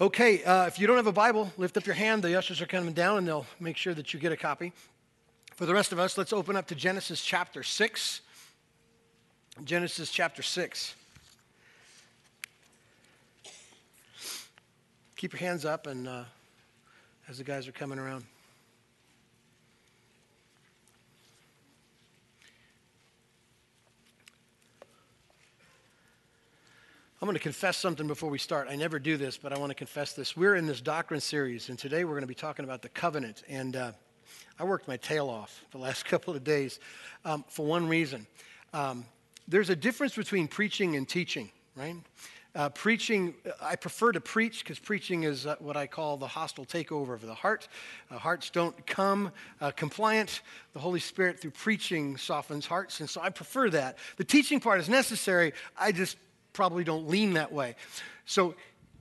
Okay, uh, if you don't have a Bible, lift up your hand. The ushers are coming down and they'll make sure that you get a copy. For the rest of us, let's open up to Genesis chapter 6. Genesis chapter 6. Keep your hands up and uh, as the guys are coming around. I'm going to confess something before we start. I never do this, but I want to confess this. We're in this doctrine series, and today we're going to be talking about the covenant. And uh, I worked my tail off the last couple of days um, for one reason. Um, there's a difference between preaching and teaching, right? Uh, preaching, I prefer to preach because preaching is uh, what I call the hostile takeover of the heart. Uh, hearts don't come uh, compliant. The Holy Spirit, through preaching, softens hearts. And so I prefer that. The teaching part is necessary. I just probably don't lean that way. So,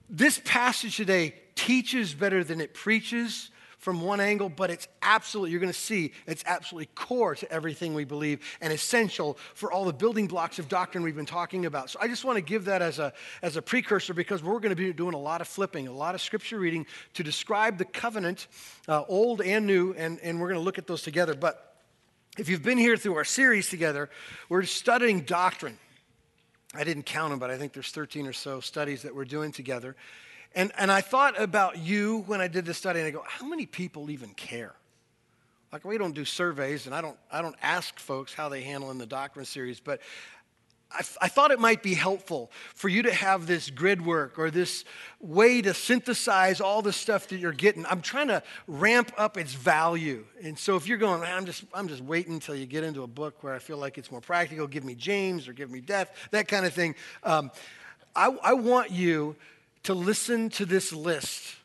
this passage today teaches better than it preaches from one angle, but it's absolutely, you're going to see, it's absolutely core to everything we believe and essential for all the building blocks of doctrine we've been talking about. So I just want to give that as a, as a precursor because we're going to be doing a lot of flipping, a lot of scripture reading to describe the covenant, uh, old and new, and, and we're going to look at those together. But if you've been here through our series together, we're studying doctrine. I didn't count them, but I think there's 13 or so studies that we're doing together. And, and I thought about you when I did this study, and I go, how many people even care? Like, we don't do surveys, and I don't, I don't ask folks how they handle in the doctrine series, but I, I thought it might be helpful for you to have this grid work or this way to synthesize all the stuff that you're getting. I'm trying to ramp up its value. And so if you're going, I'm just, I'm just waiting until you get into a book where I feel like it's more practical, give me James or give me death, that kind of thing. Um, I, I want you to listen to this list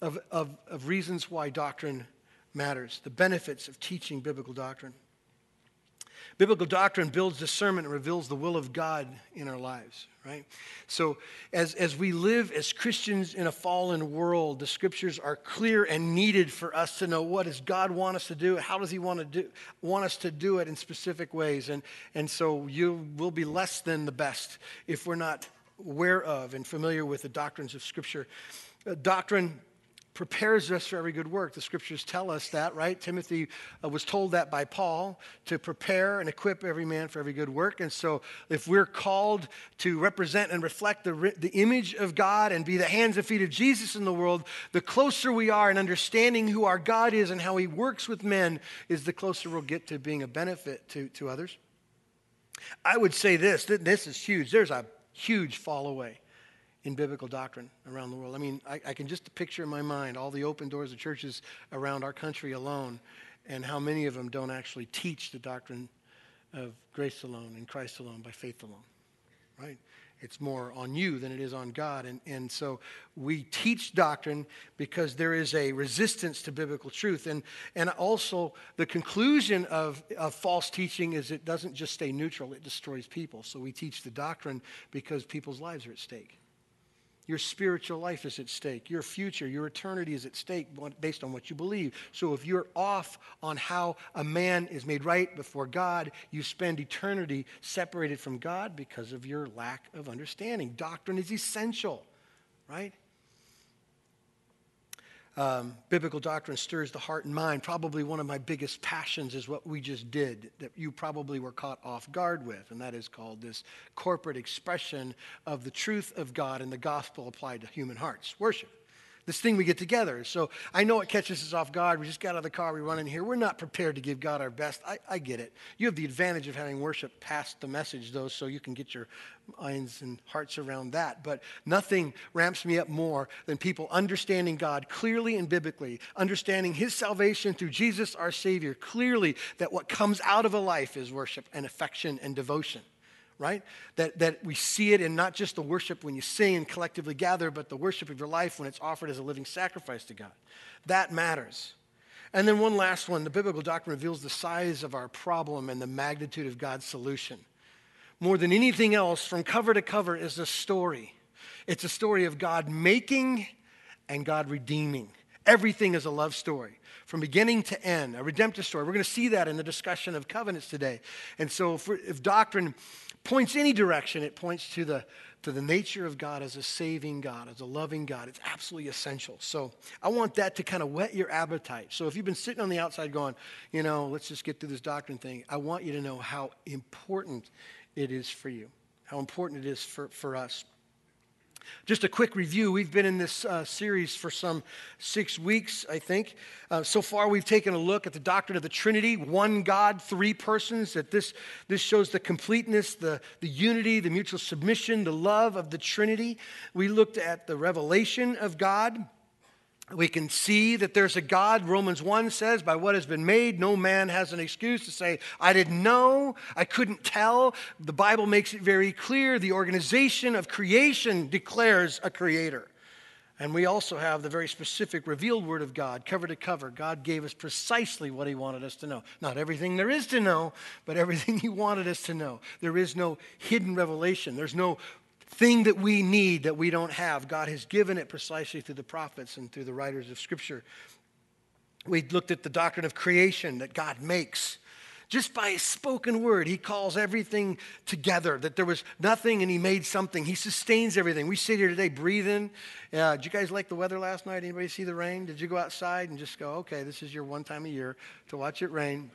of, of, of reasons why doctrine matters, the benefits of teaching biblical doctrine. Biblical doctrine builds discernment and reveals the will of God in our lives, right? So, as, as we live as Christians in a fallen world, the scriptures are clear and needed for us to know what does God want us to do? How does He want, to do, want us to do it in specific ways? And, and so, you will be less than the best if we're not aware of and familiar with the doctrines of Scripture. Uh, doctrine prepares us for every good work. The scriptures tell us that, right? Timothy uh, was told that by Paul to prepare and equip every man for every good work. And so, if we're called to represent and reflect the, the image of God and be the hands and feet of Jesus in the world, the closer we are in understanding who our God is and how he works with men, is the closer we'll get to being a benefit to, to others. I would say this this is huge. There's a huge fall away in biblical doctrine around the world. I mean, I, I, can just picture in my mind all the open doors of churches around our country alone and how many of them don't actually teach the doctrine of grace alone and Christ alone by faith alone, right? It's more on you than it is on God. And, and so we teach doctrine because there is a resistance to biblical truth. And, and also, the conclusion of, of false teaching is it doesn't just stay neutral, it destroys people. So we teach the doctrine because people's lives are at stake. Your spiritual life is at stake. Your future, your eternity is at stake based on what you believe. So if you're off on how a man is made right before God, you spend eternity separated from God because of your lack of understanding. Doctrine is essential, right? Um, biblical doctrine stirs the heart and mind. Probably one of my biggest passions is what we just did, that you probably were caught off guard with, and that is called this corporate expression of the truth of God and the gospel applied to human hearts worship this thing we get together. So I know it catches us off guard. We just got out of the car, we run in here. We're not prepared to give God our best. I, I get it. You have the advantage of having worship past the message, though, so you can get your minds and hearts around that. But nothing ramps me up more than people understanding God clearly and biblically, understanding His salvation through Jesus our Savior clearly, that what comes out of a life is worship and affection and devotion right? That, that we see it in not just the worship when you sing and collectively gather, but the worship of your life when it's offered as a living sacrifice to God. That matters. And then one last one the biblical doctrine reveals the size of our problem and the magnitude of God's solution. More than anything else, from cover to cover, is a story. It's a story of God making and God redeeming Everything is a love story from beginning to end, a redemptive story. We're going to see that in the discussion of covenants today. And so, if, if doctrine points any direction, it points to the, to the nature of God as a saving God, as a loving God. It's absolutely essential. So, I want that to kind of whet your appetite. So, if you've been sitting on the outside going, you know, let's just get through this doctrine thing, I want you to know how important it is for you, how important it is for, for us. Just a quick review. We've been in this uh, series for some six weeks, I think. Uh, so far, we've taken a look at the doctrine of the Trinity one God, three persons. That this, this shows the completeness, the, the unity, the mutual submission, the love of the Trinity. We looked at the revelation of God. We can see that there's a God. Romans 1 says, by what has been made, no man has an excuse to say, I didn't know, I couldn't tell. The Bible makes it very clear. The organization of creation declares a creator. And we also have the very specific revealed word of God, cover to cover. God gave us precisely what he wanted us to know. Not everything there is to know, but everything he wanted us to know. There is no hidden revelation, there's no thing that we need that we don't have. God has given it precisely through the prophets and through the writers of Scripture. We looked at the doctrine of creation that God makes. Just by his spoken word, he calls everything together, that there was nothing and he made something. He sustains everything. We sit here today breathing. Uh, did you guys like the weather last night? Anybody see the rain? Did you go outside and just go, okay, this is your one time a year to watch it rain?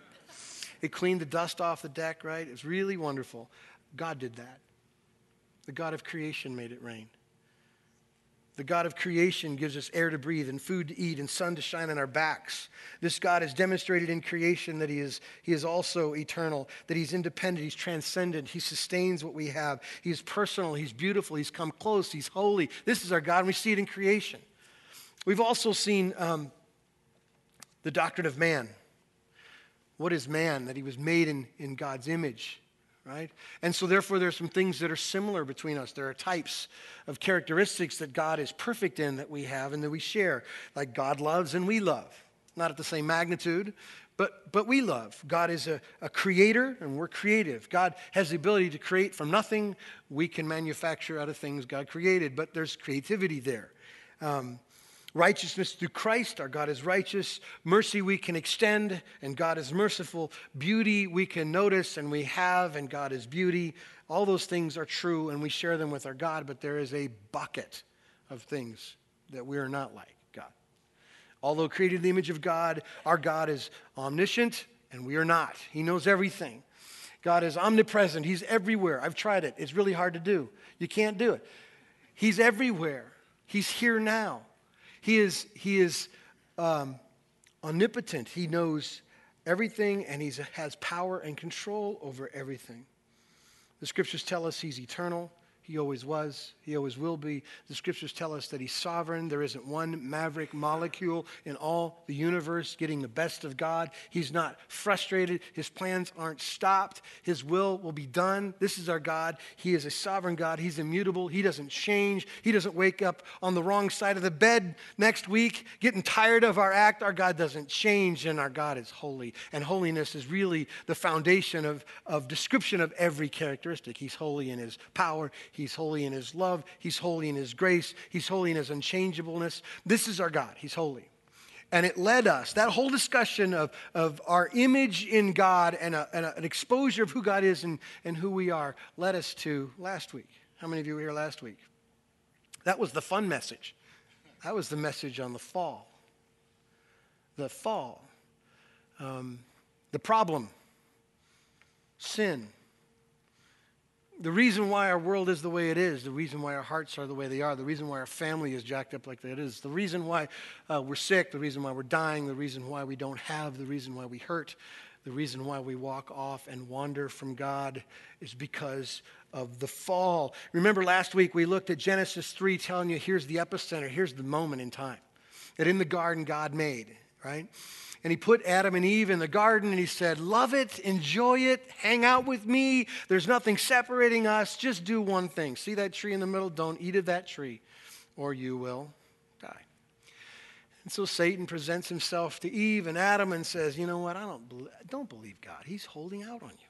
It cleaned the dust off the deck, right? It was really wonderful. God did that. The God of creation made it rain. The God of creation gives us air to breathe and food to eat and sun to shine on our backs. This God has demonstrated in creation that he is, he is also eternal, that He's independent, He's transcendent, He sustains what we have. He's personal, He's beautiful, He's come close, He's holy. This is our God, and we see it in creation. We've also seen um, the doctrine of man. What is man? That he was made in, in God's image right? And so, therefore, there are some things that are similar between us. There are types of characteristics that God is perfect in that we have and that we share, like God loves and we love. Not at the same magnitude, but, but we love. God is a, a creator and we're creative. God has the ability to create from nothing. We can manufacture out of things God created, but there's creativity there. Um, Righteousness through Christ, our God is righteous. Mercy we can extend, and God is merciful. Beauty we can notice, and we have, and God is beauty. All those things are true, and we share them with our God, but there is a bucket of things that we are not like God. Although created in the image of God, our God is omniscient, and we are not. He knows everything. God is omnipresent, He's everywhere. I've tried it, it's really hard to do. You can't do it. He's everywhere, He's here now. He is, he is um, omnipotent. He knows everything and he has power and control over everything. The scriptures tell us he's eternal. He always was. He always will be. The scriptures tell us that he's sovereign. There isn't one maverick molecule in all the universe getting the best of God. He's not frustrated. His plans aren't stopped. His will will be done. This is our God. He is a sovereign God. He's immutable. He doesn't change. He doesn't wake up on the wrong side of the bed next week getting tired of our act. Our God doesn't change, and our God is holy. And holiness is really the foundation of, of description of every characteristic. He's holy in his power. He's holy in his love. He's holy in his grace. He's holy in his unchangeableness. This is our God. He's holy. And it led us, that whole discussion of, of our image in God and, a, and a, an exposure of who God is and, and who we are, led us to last week. How many of you were here last week? That was the fun message. That was the message on the fall. The fall. Um, the problem. Sin the reason why our world is the way it is, the reason why our hearts are the way they are, the reason why our family is jacked up like that is, the reason why uh, we're sick, the reason why we're dying, the reason why we don't have, the reason why we hurt, the reason why we walk off and wander from God is because of the fall. Remember last week we looked at Genesis 3 telling you here's the epicenter, here's the moment in time that in the garden God made, right? And he put Adam and Eve in the garden and he said, Love it, enjoy it, hang out with me. There's nothing separating us. Just do one thing. See that tree in the middle? Don't eat of that tree, or you will die. And so Satan presents himself to Eve and Adam and says, You know what? I don't, don't believe God. He's holding out on you.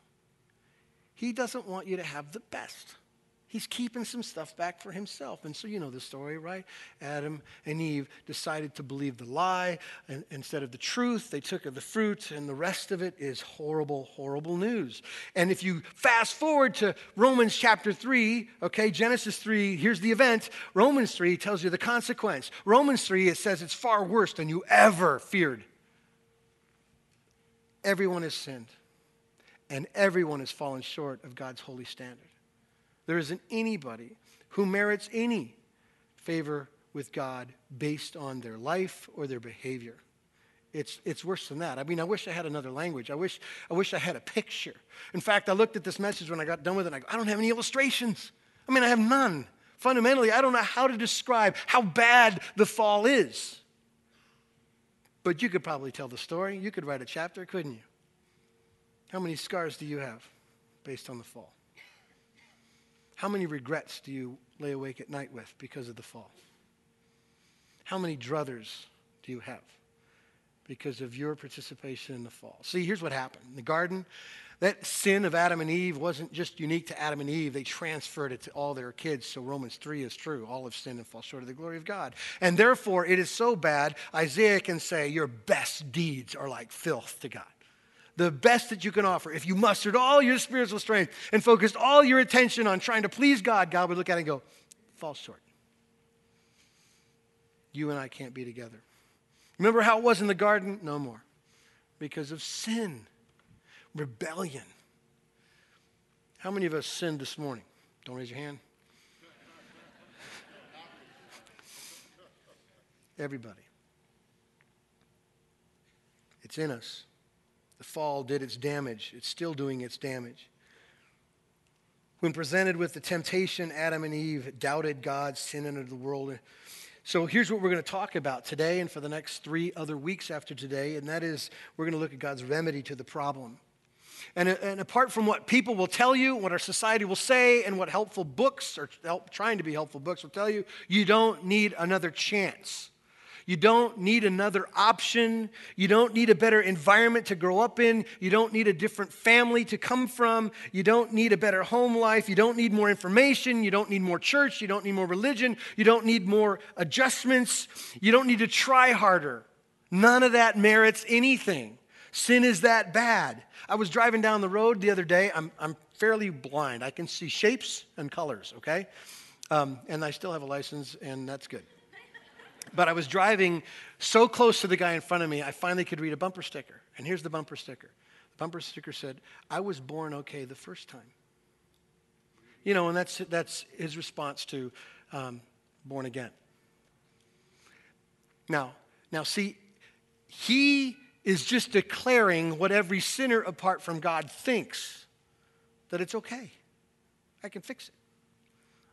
He doesn't want you to have the best. He's keeping some stuff back for himself. And so you know the story, right? Adam and Eve decided to believe the lie and, instead of the truth. They took of the fruit, and the rest of it is horrible, horrible news. And if you fast forward to Romans chapter 3, okay, Genesis 3, here's the event. Romans 3 tells you the consequence. Romans 3, it says it's far worse than you ever feared. Everyone has sinned, and everyone has fallen short of God's holy standard. There isn't anybody who merits any favor with God based on their life or their behavior. It's, it's worse than that. I mean, I wish I had another language. I wish, I wish I had a picture. In fact, I looked at this message when I got done with it, I go, I don't have any illustrations. I mean, I have none. Fundamentally, I don't know how to describe how bad the fall is. But you could probably tell the story. You could write a chapter, couldn't you? How many scars do you have based on the fall? How many regrets do you lay awake at night with because of the fall? How many druthers do you have because of your participation in the fall? See, here's what happened. In the garden, that sin of Adam and Eve wasn't just unique to Adam and Eve. They transferred it to all their kids. So Romans 3 is true. All have sinned and fall short of the glory of God. And therefore, it is so bad, Isaiah can say, Your best deeds are like filth to God the best that you can offer, if you mustered all your spiritual strength and focused all your attention on trying to please God, God would look at it and go, fall short. You and I can't be together. Remember how it was in the garden? No more. Because of sin, rebellion. How many of us sinned this morning? Don't raise your hand. Everybody. It's in us. The fall did its damage, it's still doing its damage. When presented with the temptation, Adam and Eve doubted God's sin into the world. So here's what we're going to talk about today and for the next three other weeks after today, and that is we're going to look at God's remedy to the problem. And, and apart from what people will tell you, what our society will say, and what helpful books or help, trying to be helpful books will tell you, you don't need another chance. You don't need another option. You don't need a better environment to grow up in. You don't need a different family to come from. You don't need a better home life. You don't need more information. You don't need more church. You don't need more religion. You don't need more adjustments. You don't need to try harder. None of that merits anything. Sin is that bad. I was driving down the road the other day. I'm, I'm fairly blind. I can see shapes and colors, okay? Um, and I still have a license, and that's good. But I was driving so close to the guy in front of me, I finally could read a bumper sticker. And here's the bumper sticker the bumper sticker said, I was born okay the first time. You know, and that's, that's his response to um, born again. Now, now see, he is just declaring what every sinner apart from God thinks that it's okay. I can fix it.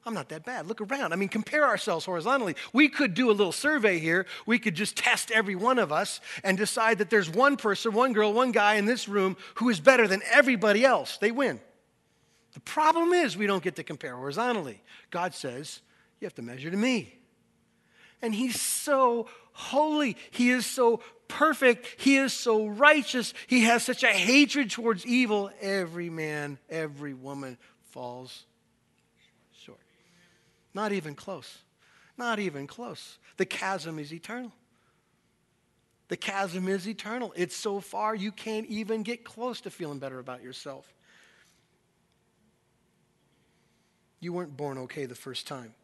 I'm not that bad. Look around. I mean, compare ourselves horizontally. We could do a little survey here. We could just test every one of us and decide that there's one person, one girl, one guy in this room who is better than everybody else. They win. The problem is we don't get to compare horizontally. God says, you have to measure to me. And He's so holy. He is so perfect. He is so righteous. He has such a hatred towards evil. Every man, every woman falls not even close. Not even close. The chasm is eternal. The chasm is eternal. It's so far you can't even get close to feeling better about yourself. You weren't born okay the first time.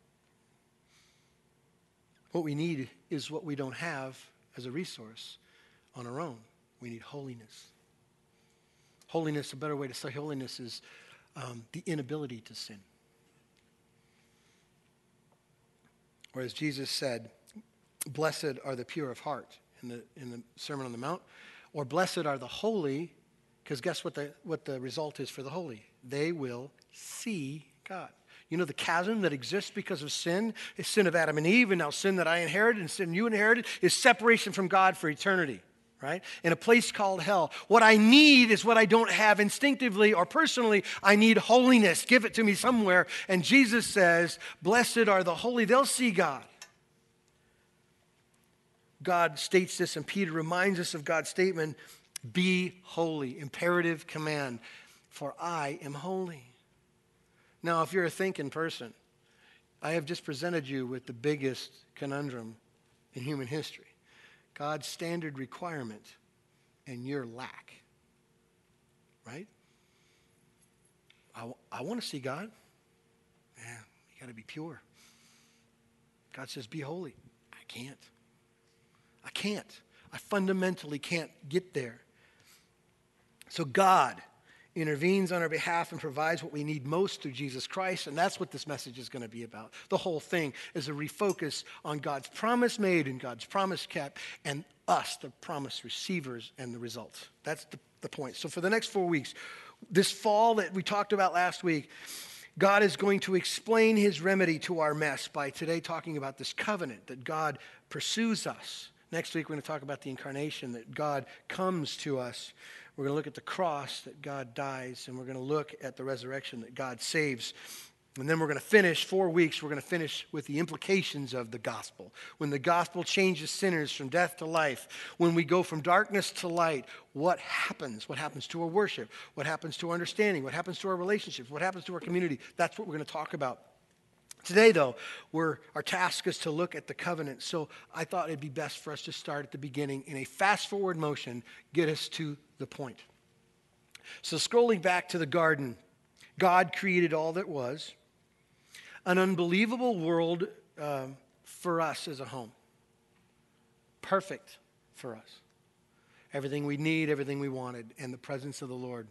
What we need is what we don't have as a resource on our own. We need holiness. Holiness, a better way to say holiness is um, the inability to sin. Or as Jesus said, blessed are the pure of heart in the, in the Sermon on the Mount. Or blessed are the holy, because guess what the, what the result is for the holy? They will see God. You know, the chasm that exists because of sin is sin of Adam and Eve, and now sin that I inherited and sin you inherited is separation from God for eternity right? In a place called hell. What I need is what I don't have instinctively or personally. I need holiness. Give it to me somewhere. And Jesus says, Blessed are the holy, they'll see God. God states this, and Peter reminds us of God's statement Be holy, imperative command, for I am holy. Now, if you're a thinking person, I have just presented you with the biggest conundrum in human history God's standard requirement and your lack. Right? I, I want to see God. Yeah, you got to be pure. God says, be holy. I can't. I can't. I fundamentally can't get there. So God intervenes on our behalf and provides what we need most through Jesus Christ. And that's what this message is going to be about. The whole thing is a refocus on God's promise made and God's promise kept, and us, the promise receivers, and the results. That's the, the point. So for the next four weeks, this fall that we talked about last week, God is going to explain his remedy to our mess by today talking about this covenant that God pursues us. Next week, we're going to talk about the incarnation, that God comes to us. We're going to look at the cross, that God dies, and we're going to look at the resurrection, that God saves. And then we're going to finish, four weeks, we're going to finish with the implications of the gospel. When the gospel changes sinners from death to life, when we go from darkness to light, what happens? What happens to our worship? What happens to our understanding? What happens to our relationships? What happens to our community? That's what we're going to talk about. Today, though, our task is to look at the covenant. So I thought it'd be best for us to start at the beginning in a fast forward motion, get us to the point. So, scrolling back to the garden, God created all that was an unbelievable world um, for us as a home. Perfect for us. Everything we need, everything we wanted, and the presence of the Lord.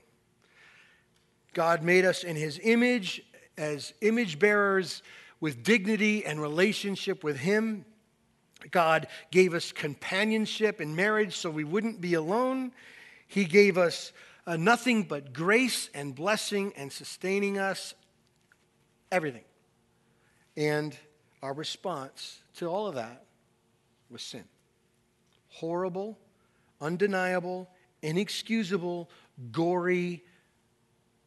God made us in his image as image bearers with dignity and relationship with him. God gave us companionship in marriage so we wouldn't be alone. He gave us uh, nothing but grace and blessing and sustaining us, everything. And our response to all of that was sin. Horrible, undeniable, inexcusable, gory,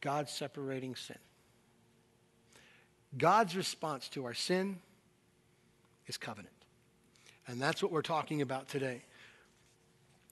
God separating sin. God's response to our sin is covenant. And that's what we're talking about today.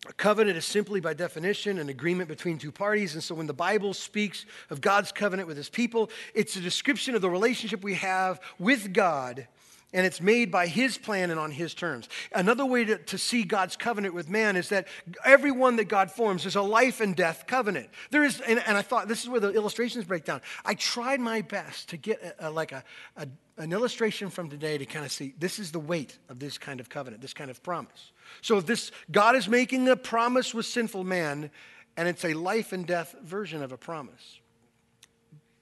A covenant is simply, by definition, an agreement between two parties. And so when the Bible speaks of God's covenant with his people, it's a description of the relationship we have with God, and it's made by his plan and on his terms. Another way to, to see God's covenant with man is that everyone that God forms is a life and death covenant. There is, and, and I thought this is where the illustrations break down. I tried my best to get a, a, like a, a an illustration from today to kind of see this is the weight of this kind of covenant, this kind of promise. So this God is making a promise with sinful man, and it's a life and death version of a promise.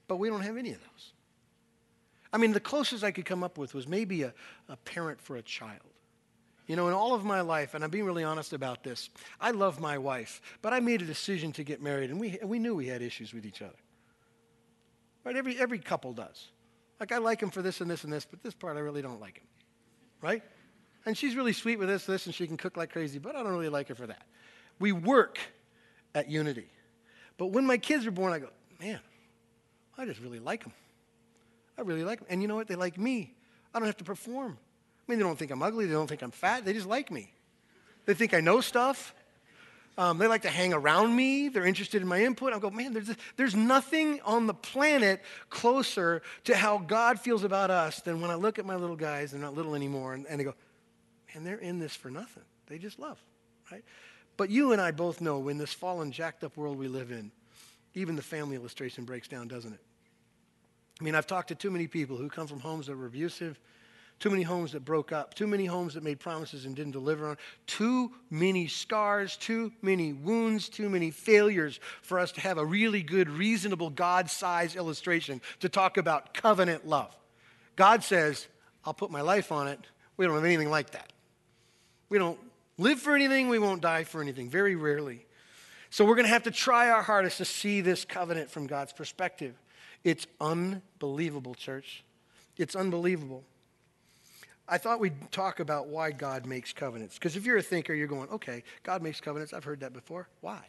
But we don't have any of those. I mean, the closest I could come up with was maybe a, a parent for a child. You know, in all of my life, and I'm being really honest about this, I love my wife, but I made a decision to get married, and we, we knew we had issues with each other. Right? Every, every couple does. Like, I like him for this and this and this, but this part I really don't like him. Right? And she's really sweet with this, this, and she can cook like crazy, but I don't really like her for that. We work at unity. But when my kids were born, I go, man, I just really like them. I really like them. And you know what? They like me. I don't have to perform. I mean, they don't think I'm ugly. They don't think I'm fat. They just like me. They think I know stuff. Um, they like to hang around me. They're interested in my input. I go, man, there's, there's nothing on the planet closer to how God feels about us than when I look at my little guys, they're not little anymore, and, and they go, man, they're in this for nothing. They just love, right? But you and I both know in this fallen, jacked up world we live in, even the family illustration breaks down, doesn't it? I mean, I've talked to too many people who come from homes that were abusive, too many homes that broke up, too many homes that made promises and didn't deliver on, too many scars, too many wounds, too many failures for us to have a really good, reasonable God sized illustration to talk about covenant love. God says, I'll put my life on it. We don't have anything like that. We don't live for anything, we won't die for anything, very rarely. So we're going to have to try our hardest to see this covenant from God's perspective. It's unbelievable, church. It's unbelievable. I thought we'd talk about why God makes covenants. Because if you're a thinker, you're going, okay, God makes covenants. I've heard that before. Why?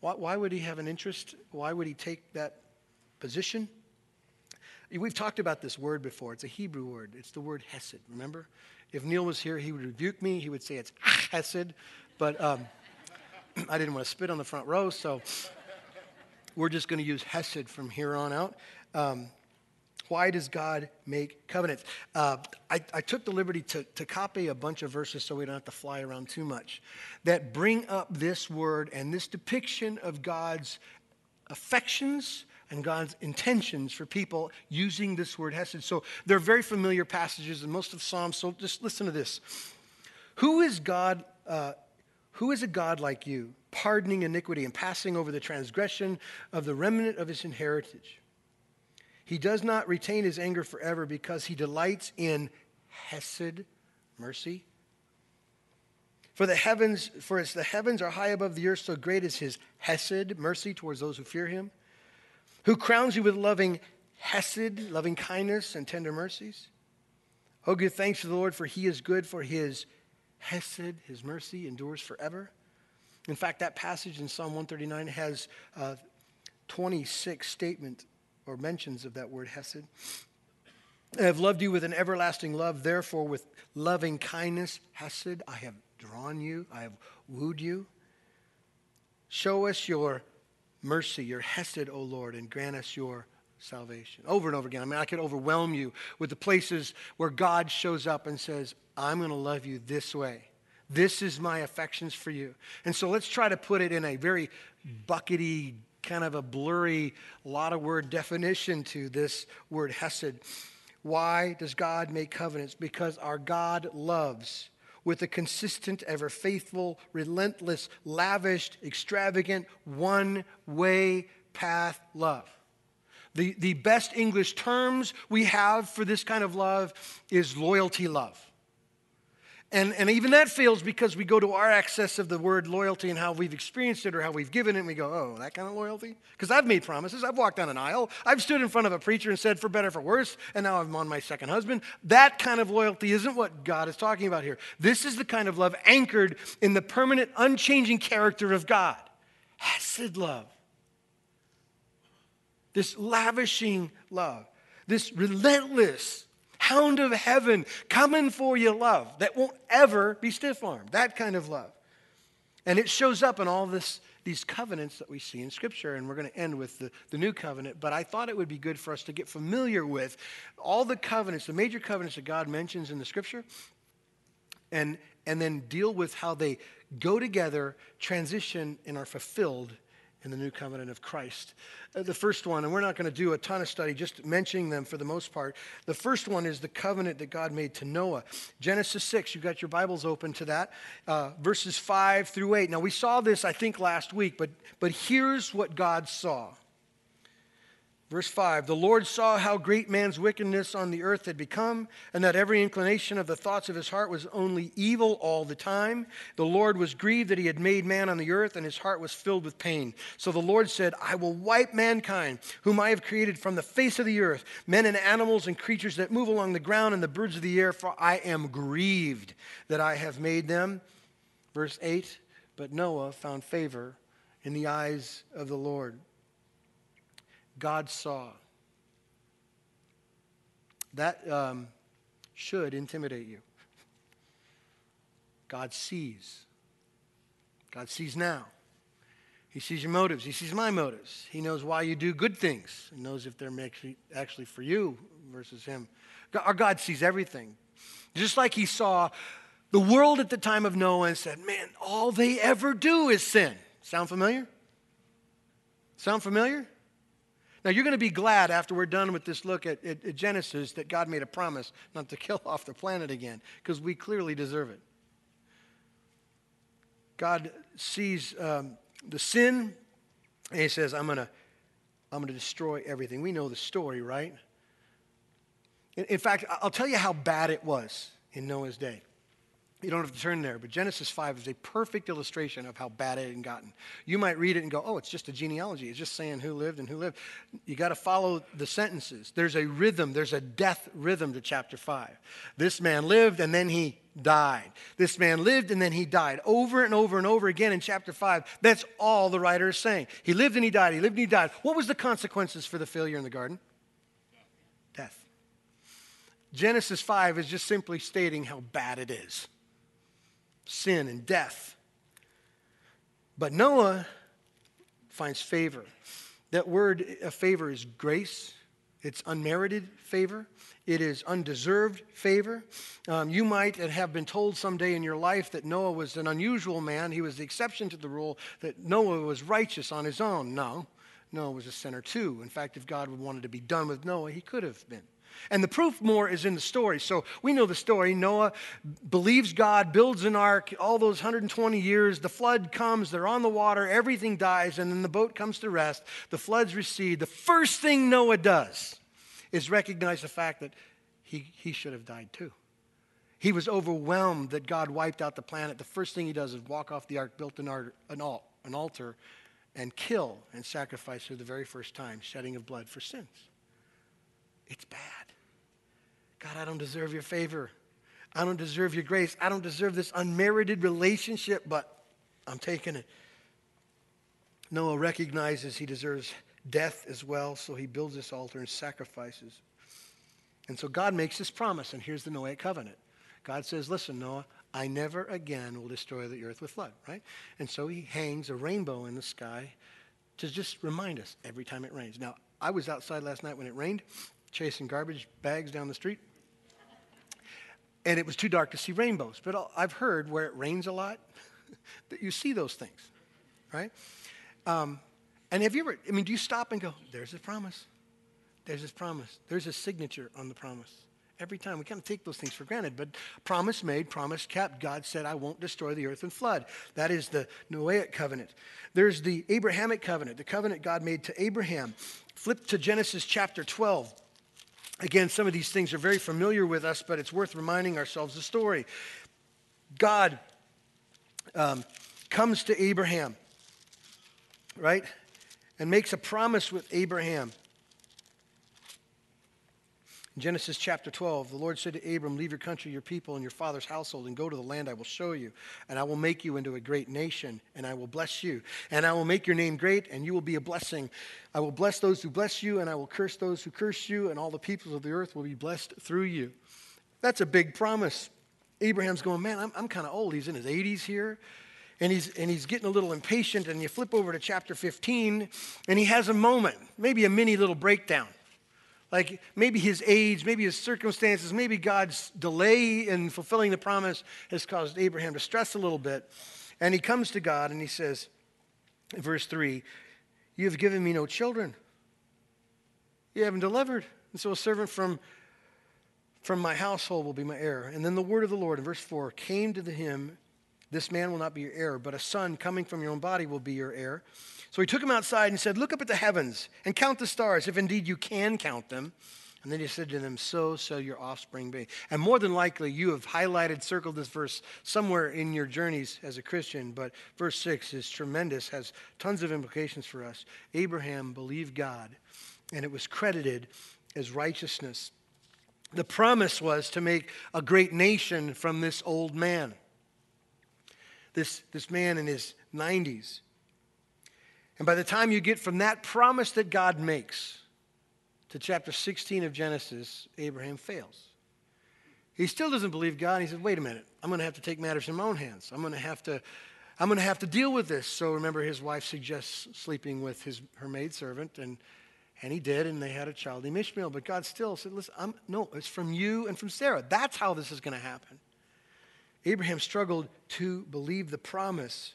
why? Why would he have an interest? Why would he take that position? We've talked about this word before. It's a Hebrew word. It's the word hesed, remember? If Neil was here, he would rebuke me. He would say it's hesed. But um, I didn't want to spit on the front row, so we're just going to use hesed from here on out. Um, Why does God make covenants? Uh, I, I, took the liberty to, to copy a bunch of verses so we don't have to fly around too much that bring up this word and this depiction of God's affections and God's intentions for people using this word hesed. So they're very familiar passages in most of Psalms. So just listen to this. Who is God? Uh, who is a God like you, pardoning iniquity and passing over the transgression of the remnant of his inheritance? He does not retain his anger forever because he delights in hesed, mercy. For the heavens, for as the heavens are high above the earth, so great is his hesed, mercy towards those who fear him. Who crowns you with loving hesed, loving kindness, and tender mercies? Oh, give thanks to the Lord, for he is good, for his hesed, his mercy, endures forever. In fact, that passage in Psalm 139 has uh, 26 statement or mentions of that word hesed. I have loved you with an everlasting love, therefore, with loving kindness, hesed, I have drawn you, I have wooed you. Show us your mercy, your hesed, O Lord, and grant us your salvation. Over and over again. I mean, I could overwhelm you with the places where God shows up and says, I'm going to love you this way. This is my affections for you. And so let's try to put it in a very buckety, kind of a blurry, lot of word definition to this word hesed. Why does God make covenants? Because our God loves with a consistent, ever faithful, relentless, lavished, extravagant, one way path love. The, the best English terms we have for this kind of love is loyalty love. And, and even that fails because we go to our access of the word loyalty and how we've experienced it or how we've given it, and we go, oh, that kind of loyalty? Because I've made promises. I've walked down an aisle. I've stood in front of a preacher and said, for better, for worse, and now I'm on my second husband. That kind of loyalty isn't what God is talking about here. This is the kind of love anchored in the permanent, unchanging character of God. Hesed love. This lavishing love. This relentless hound of heaven coming for you love that won't ever be stiff armed. That kind of love. And it shows up in all this, these covenants that we see in Scripture. And we're going to end with the, the new covenant. But I thought it would be good for us to get familiar with all the covenants, the major covenants that God mentions in the Scripture, and, and then deal with how they go together, transition, and are fulfilled in the new covenant of Christ. Uh, the first one, and we're not going to do a ton of study, just mentioning them for the most part. The first one is the covenant that God made to Noah. Genesis 6, you've got your Bibles open to that, uh, verses 5 through 8. Now, we saw this, I think, last week, but, but here's what God saw. Verse 5 The Lord saw how great man's wickedness on the earth had become, and that every inclination of the thoughts of his heart was only evil all the time. The Lord was grieved that he had made man on the earth, and his heart was filled with pain. So the Lord said, I will wipe mankind, whom I have created from the face of the earth, men and animals and creatures that move along the ground and the birds of the air, for I am grieved that I have made them. Verse 8 But Noah found favor in the eyes of the Lord. God saw. That um, should intimidate you. God sees. God sees now. He sees your motives. He sees my motives. He knows why you do good things. He knows if they're actually for you versus Him. Our God sees everything. Just like He saw the world at the time of Noah and said, Man, all they ever do is sin. Sound familiar? Sound familiar? Now, you're going to be glad after we're done with this look at, at, at Genesis that God made a promise not to kill off the planet again, because we clearly deserve it. God sees um, the sin, and He says, I'm going to I'm going to destroy everything. We know the story, right? In, in fact, I'll tell you how bad it was in Noah's day. You don't have to turn there, but Genesis 5 is a perfect illustration of how bad it had gotten. You might read it and go, oh, it's just a genealogy. It's just saying who lived and who lived. You got to follow the sentences. There's a rhythm, there's a death rhythm to chapter 5. This man lived and then he died. This man lived and then he died. Over and over and over again in chapter 5. That's all the writer is saying. He lived and he died. He lived and he died. What was the consequences for the failure in the garden? Death. Genesis 5 is just simply stating how bad it is sin and death. But Noah finds favor. That word a favor is grace, It's unmerited favor. It is undeserved favor. Um, you might have been told someday in your life that Noah was an unusual man. He was the exception to the rule, that Noah was righteous on his own. No, Noah was a sinner too. In fact, if God wanted to be done with Noah, he could have been. And the proof more is in the story. So we know the story. Noah believes God, builds an ark, all those 120 years. The flood comes, they're on the water, everything dies, and then the boat comes to rest. The floods recede. The first thing Noah does is recognize the fact that he, he should have died too. He was overwhelmed that God wiped out the planet. The first thing he does is walk off the ark, built an, art, an, an altar, and kill and sacrifice for the very first time, shedding of blood for sins. It's bad. God, I don't deserve your favor. I don't deserve your grace. I don't deserve this unmerited relationship, but I'm taking it. Noah recognizes he deserves death as well, so he builds this altar and sacrifices. And so God makes this promise, and here's the Noahic covenant. God says, Listen, Noah, I never again will destroy the earth with flood, right? And so he hangs a rainbow in the sky to just remind us every time it rains. Now, I was outside last night when it rained, chasing garbage bags down the street. And it was too dark to see rainbows. But I've heard where it rains a lot that you see those things, right? Um, and have you ever, I mean, do you stop and go, there's a promise? There's his promise. There's a signature on the promise. Every time we kind of take those things for granted, but promise made, promise kept. God said, I won't destroy the earth and flood. That is the Noahic covenant. There's the Abrahamic covenant, the covenant God made to Abraham. Flip to Genesis chapter 12. Again, some of these things are very familiar with us, but it's worth reminding ourselves the story. God um, comes to Abraham, right? And makes a promise with Abraham. In Genesis chapter 12, the Lord said to Abram, Leave your country, your people, and your father's household, and go to the land I will show you. And I will make you into a great nation, and I will bless you. And I will make your name great, and you will be a blessing. I will bless those who bless you, and I will curse those who curse you, and all the peoples of the earth will be blessed through you. That's a big promise. Abraham's going, Man, I'm, I'm kind of old. He's in his 80s here and he's, and he's getting a little impatient. And you flip over to chapter 15, and he has a moment, maybe a mini little breakdown. Like maybe his age, maybe his circumstances, maybe God's delay in fulfilling the promise has caused Abraham to stress a little bit. And he comes to God and he says, in verse 3, You have given me no children. You haven't delivered. And so a servant from, from my household will be my heir. And then the word of the Lord in verse 4 came to him This man will not be your heir, but a son coming from your own body will be your heir. So he took him outside and said, Look up at the heavens and count the stars, if indeed you can count them. And then he said to them, So shall your offspring be. And more than likely, you have highlighted, circled this verse somewhere in your journeys as a Christian, but verse 6 is tremendous, has tons of implications for us. Abraham believed God, and it was credited as righteousness. The promise was to make a great nation from this old man. This, this man in his 90s. And by the time you get from that promise that God makes to chapter 16 of Genesis, Abraham fails. He still doesn't believe God. He says, wait a minute, I'm going to have to take matters in my own hands. I'm going to have to. I'm going to have to deal with this. So remember, his wife suggests sleeping with his, her maidservant, and, and he did, and they had a child named Ishmael. But God still said, listen, I'm, no, it's from you and from Sarah. That's how this is going to happen. Abraham struggled to believe the promise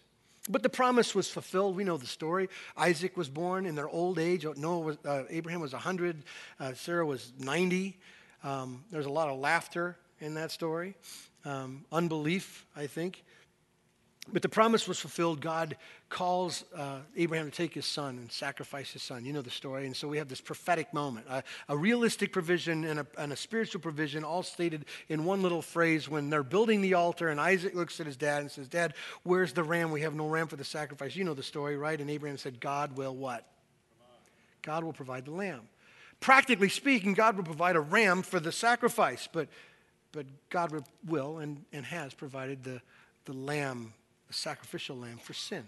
but the promise was fulfilled. We know the story. Isaac was born in their old age. Noah was, uh, Abraham was 100, uh, Sarah was 90. Um, there's a lot of laughter in that story, um, unbelief, I think. But the promise was fulfilled. God calls uh, Abraham to take his son and sacrifice his son. You know the story. And so we have this prophetic moment, a, a realistic provision and a, and a, spiritual provision, all stated in one little phrase when they're building the altar. And Isaac looks at his dad and says, Dad, where's the ram? We have no ram for the sacrifice. You know the story, right? And Abraham said, God will what? God will provide the lamb. Practically speaking, God will provide a ram for the sacrifice, but, but God will and, and has provided the, the lamb a sacrificial lamb for sin.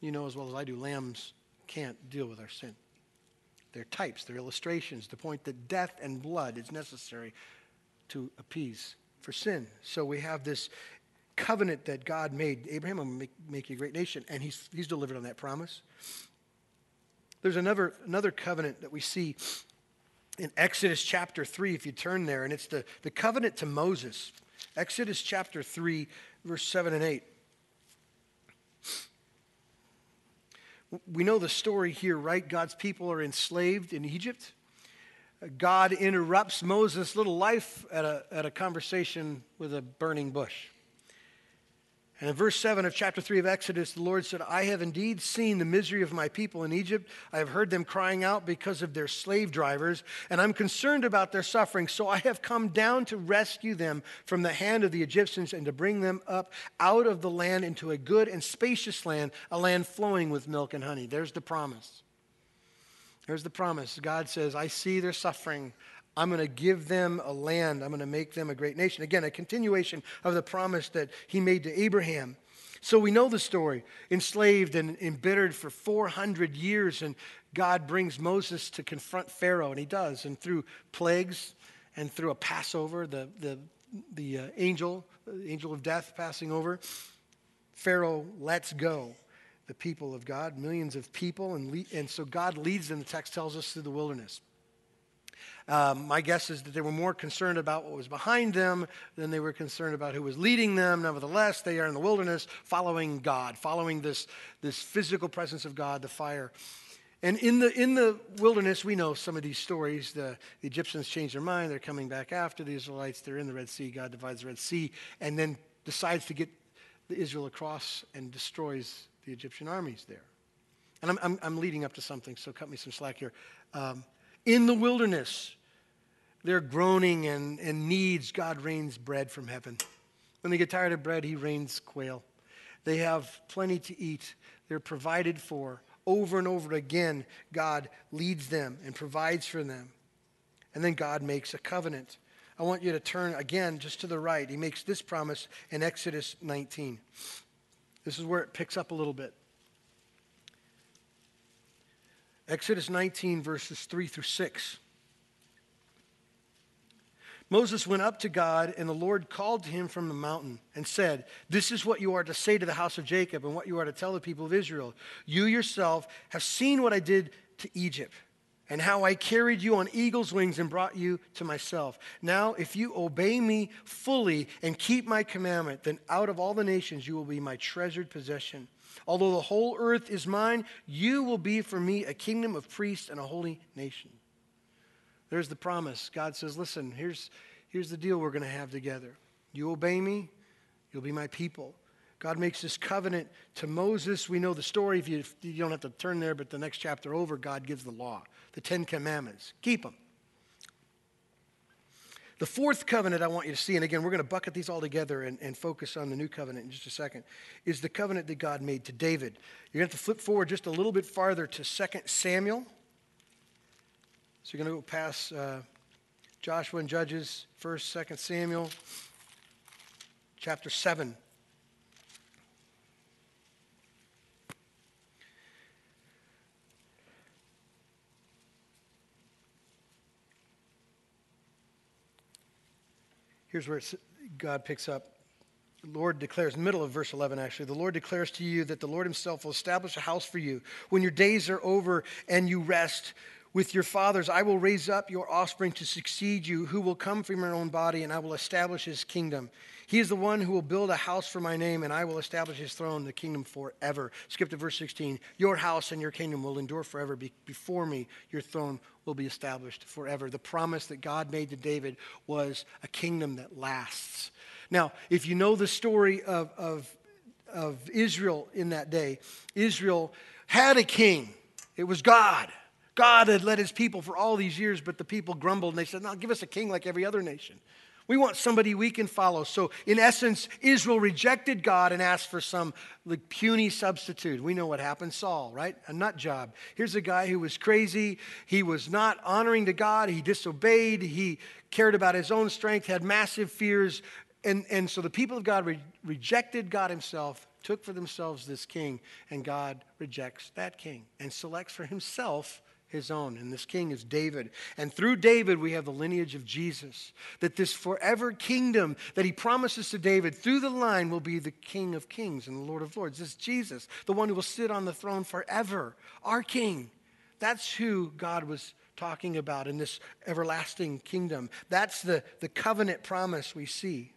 You know as well as I do, lambs can't deal with our sin. They're types, they're illustrations, the point that death and blood is necessary to appease for sin. So we have this covenant that God made. Abraham will make, make you a great nation, and he's, he's delivered on that promise. There's another, another covenant that we see in Exodus chapter 3, if you turn there, and it's the, the covenant to Moses. Exodus chapter 3, verse 7 and 8. We know the story here, right? God's people are enslaved in Egypt. God interrupts Moses' little life at a, at a conversation with a burning bush. And in verse 7 of chapter 3 of Exodus, the Lord said, I have indeed seen the misery of my people in Egypt. I have heard them crying out because of their slave drivers, and I'm concerned about their suffering. So I have come down to rescue them from the hand of the Egyptians and to bring them up out of the land into a good and spacious land, a land flowing with milk and honey. There's the promise. There's the promise. God says, I see their suffering. I'm going to give them a land. I'm going to make them a great nation. Again, a continuation of the promise that he made to Abraham. So we know the story enslaved and embittered for 400 years, and God brings Moses to confront Pharaoh, and he does. And through plagues and through a Passover, the, the, the uh, angel, the angel of death passing over, Pharaoh lets go the people of God, millions of people. And, le- and so God leads them, the text tells us, through the wilderness. Um, my guess is that they were more concerned about what was behind them than they were concerned about who was leading them. Nevertheless, they are in the wilderness following God, following this, this physical presence of God, the fire. And in the, in the wilderness, we know some of these stories. The, the Egyptians change their mind. They're coming back after the Israelites. They're in the Red Sea. God divides the Red Sea and then decides to get the Israel across and destroys the Egyptian armies there. And I'm, I'm, I'm leading up to something, so cut me some slack here. Um, in the wilderness, they're groaning and, and needs, God rains bread from heaven. When they get tired of bread, He rains quail. They have plenty to eat, they're provided for. Over and over again, God leads them and provides for them. And then God makes a covenant. I want you to turn again just to the right. He makes this promise in Exodus 19. This is where it picks up a little bit. Exodus 19, verses 3 through 6. Moses went up to God, and the Lord called to him from the mountain and said, This is what you are to say to the house of Jacob, and what you are to tell the people of Israel. You yourself have seen what I did to Egypt, and how I carried you on eagle's wings and brought you to myself. Now, if you obey me fully and keep my commandment, then out of all the nations you will be my treasured possession. Although the whole earth is mine, you will be for me a kingdom of priests and a holy nation. There's the promise. God says, Listen, here's, here's the deal we're going to have together. You obey me, you'll be my people. God makes this covenant to Moses. We know the story. If you, you don't have to turn there, but the next chapter over, God gives the law, the Ten Commandments. Keep them. The fourth covenant I want you to see, and again, we're going to bucket these all together and, and, focus on the new covenant in just a second, is the covenant that God made to David. You're going to have to flip forward just a little bit farther to 2 Samuel. So you're going to go past uh, Joshua and Judges, 1st, 2nd Samuel, chapter 7. Here's where God picks up. The Lord declares, middle of verse 11 actually, the Lord declares to you that the Lord himself will establish a house for you. When your days are over and you rest with your fathers, I will raise up your offspring to succeed you, who will come from your own body, and I will establish his kingdom. He is the one who will build a house for my name, and I will establish his throne, the kingdom forever. Skip to verse 16. Your house and your kingdom will endure forever. Be- before me, your throne will be established forever. The promise that God made to David was a kingdom that lasts. Now, if you know the story of, of, of Israel in that day, Israel had a king, it was God. God had led his people for all these years, but the people grumbled and they said, No, give us a king like every other nation. We want somebody we can follow. So, in essence, Israel rejected God and asked for some like, puny substitute. We know what happened Saul, right? A nut job. Here's a guy who was crazy. He was not honoring to God. He disobeyed. He cared about his own strength, had massive fears. And, and so the people of God re- rejected God himself, took for themselves this king, and God rejects that king and selects for himself his own. And this king is David. And through David, we have the lineage of Jesus. That this forever kingdom that he promises to David through the line will be the King of kings and the Lord of lords. This is Jesus, the one who will sit on the throne forever, our king. That's who God was talking about in this everlasting kingdom. That's the, the covenant promise we see.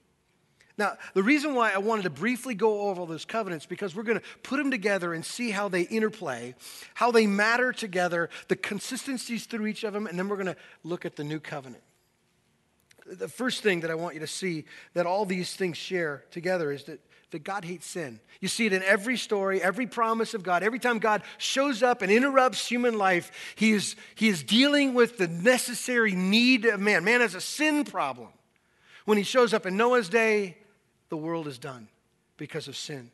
Now, the reason why I wanted to briefly go over all those covenants because we're going to put them together and see how they interplay, how they matter together, the consistencies through each of them, and then we're going to look at the new covenant. The first thing that I want you to see that all these things share together is that, that God hates sin. You see it in every story, every promise of God. Every time God shows up and interrupts human life, he is, he is dealing with the necessary need of man. Man has a sin problem. When he shows up in Noah's day, the world is done because of sin.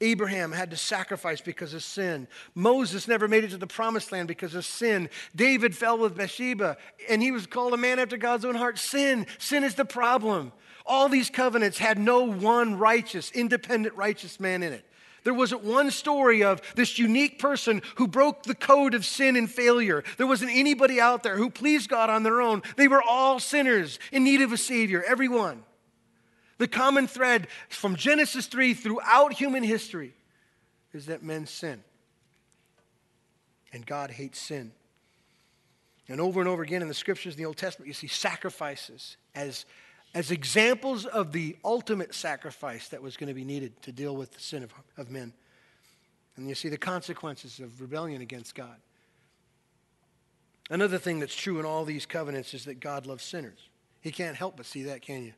Abraham had to sacrifice because of sin. Moses never made it to the promised land because of sin. David fell with Bathsheba and he was called a man after God's own heart. Sin, sin is the problem. All these covenants had no one righteous, independent righteous man in it. There wasn't one story of this unique person who broke the code of sin and failure. There wasn't anybody out there who pleased God on their own. They were all sinners in need of a Savior, everyone. The common thread from Genesis 3 throughout human history is that men sin. And God hates sin. And over and over again in the scriptures in the Old Testament, you see sacrifices as, as examples of the ultimate sacrifice that was going to be needed to deal with the sin of, of men. And you see the consequences of rebellion against God. Another thing that's true in all these covenants is that God loves sinners. He can't help but see that, can you?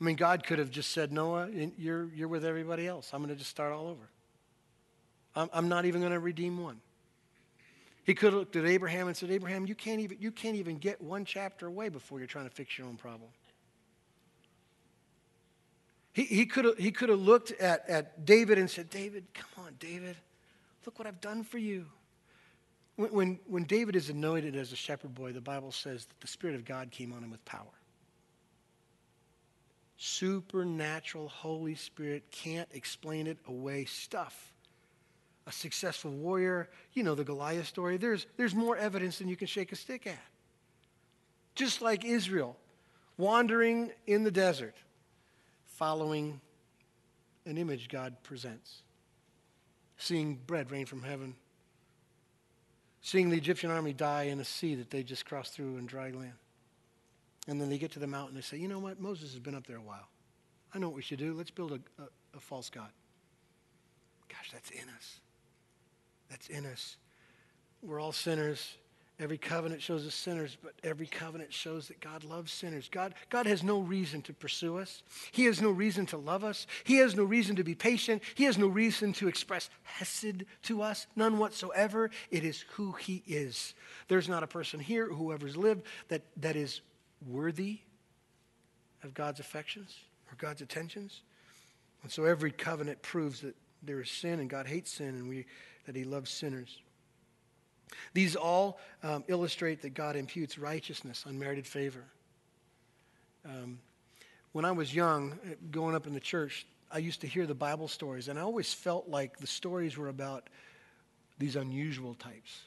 I mean, God could have just said, Noah, you're, you're with everybody else. I'm going to just start all over. I'm, I'm not even going to redeem one. He could have looked at Abraham and said, Abraham, you can't, even, you can't even get one chapter away before you're trying to fix your own problem. He, he could have he could have looked at, at David and said, David, come on, David, look what I've done for you. When, when, when David is anointed as a shepherd boy, the Bible says that the Spirit of God came on him with power supernatural Holy Spirit can't explain it away stuff. A successful warrior, you know the Goliath story, there's, there's more evidence than you can shake a stick at. Just like Israel, wandering in the desert, following an image God presents, seeing bread rain from heaven, seeing the Egyptian army die in a sea that they just crossed through in dry land. And then they get to the mountain and they say, you know what? Moses has been up there a while. I know what we should do. Let's build a, a, a false God. Gosh, that's in us. That's in us. We're all sinners. Every covenant shows us sinners, but every covenant shows that God loves sinners. God, God has no reason to pursue us. He has no reason to love us. He has no reason to be patient. He has no reason to express hesed to us, none whatsoever. It is who He is. There's not a person here, whoever's lived, that, that is worthy of God's affections or God's attentions. And so every covenant proves that there is sin and God hates sin and we, that he loves sinners. These all um, illustrate that God imputes righteousness, unmerited favor. Um, when I was young, uh, growing up in the church, I used to hear the Bible stories, and I always felt like the stories were about these unusual types,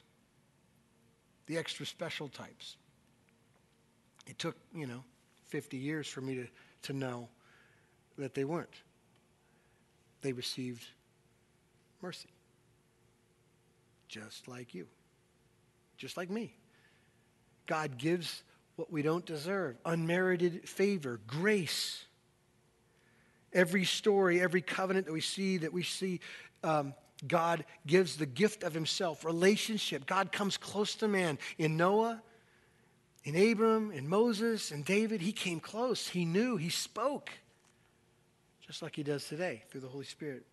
the extra special types. It took, you know, 50 years for me to, to know that they weren't. They received mercy. Just like you. Just like me. God gives what we don't deserve unmerited favor, grace. Every story, every covenant that we see, that we see, um, God gives the gift of Himself, relationship. God comes close to man. In Noah, in Abram, in Moses, and David, he came close. He knew, he spoke, just like he does today through the Holy Spirit.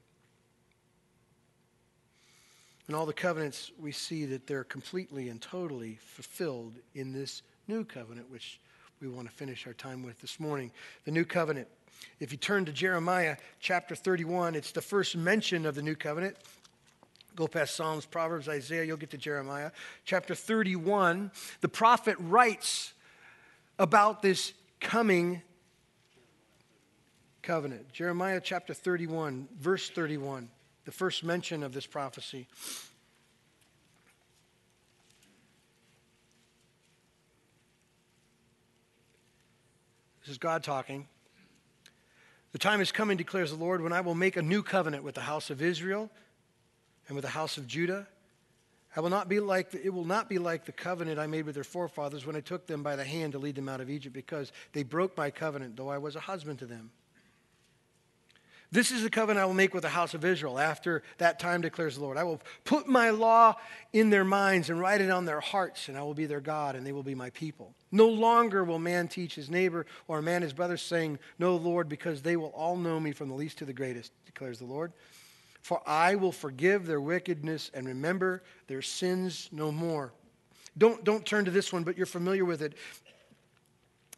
In all the covenants, we see that they're completely and totally fulfilled in this new covenant, which we want to finish our time with this morning. The new covenant. If you turn to Jeremiah chapter 31, it's the first mention of the new covenant. Go past Psalms, Proverbs, Isaiah, you'll get to Jeremiah. Chapter 31, the prophet writes about this coming covenant. Jeremiah chapter 31, verse 31, the first mention of this prophecy. This is God talking. The time is coming, declares the Lord, when I will make a new covenant with the house of Israel and with the house of Judah, I will not be like the, it will not be like the covenant I made with their forefathers when I took them by the hand to lead them out of Egypt, because they broke my covenant, though I was a husband to them. This is the covenant I will make with the house of Israel after that time, declares the Lord. I will put my law in their minds and write it on their hearts, and I will be their God, and they will be my people. No longer will man teach his neighbor or man his brother, saying, No, Lord, because they will all know me from the least to the greatest, declares the Lord. For I will forgive their wickedness and remember their sins no more. Don't, don't turn to this one, but you're familiar with it.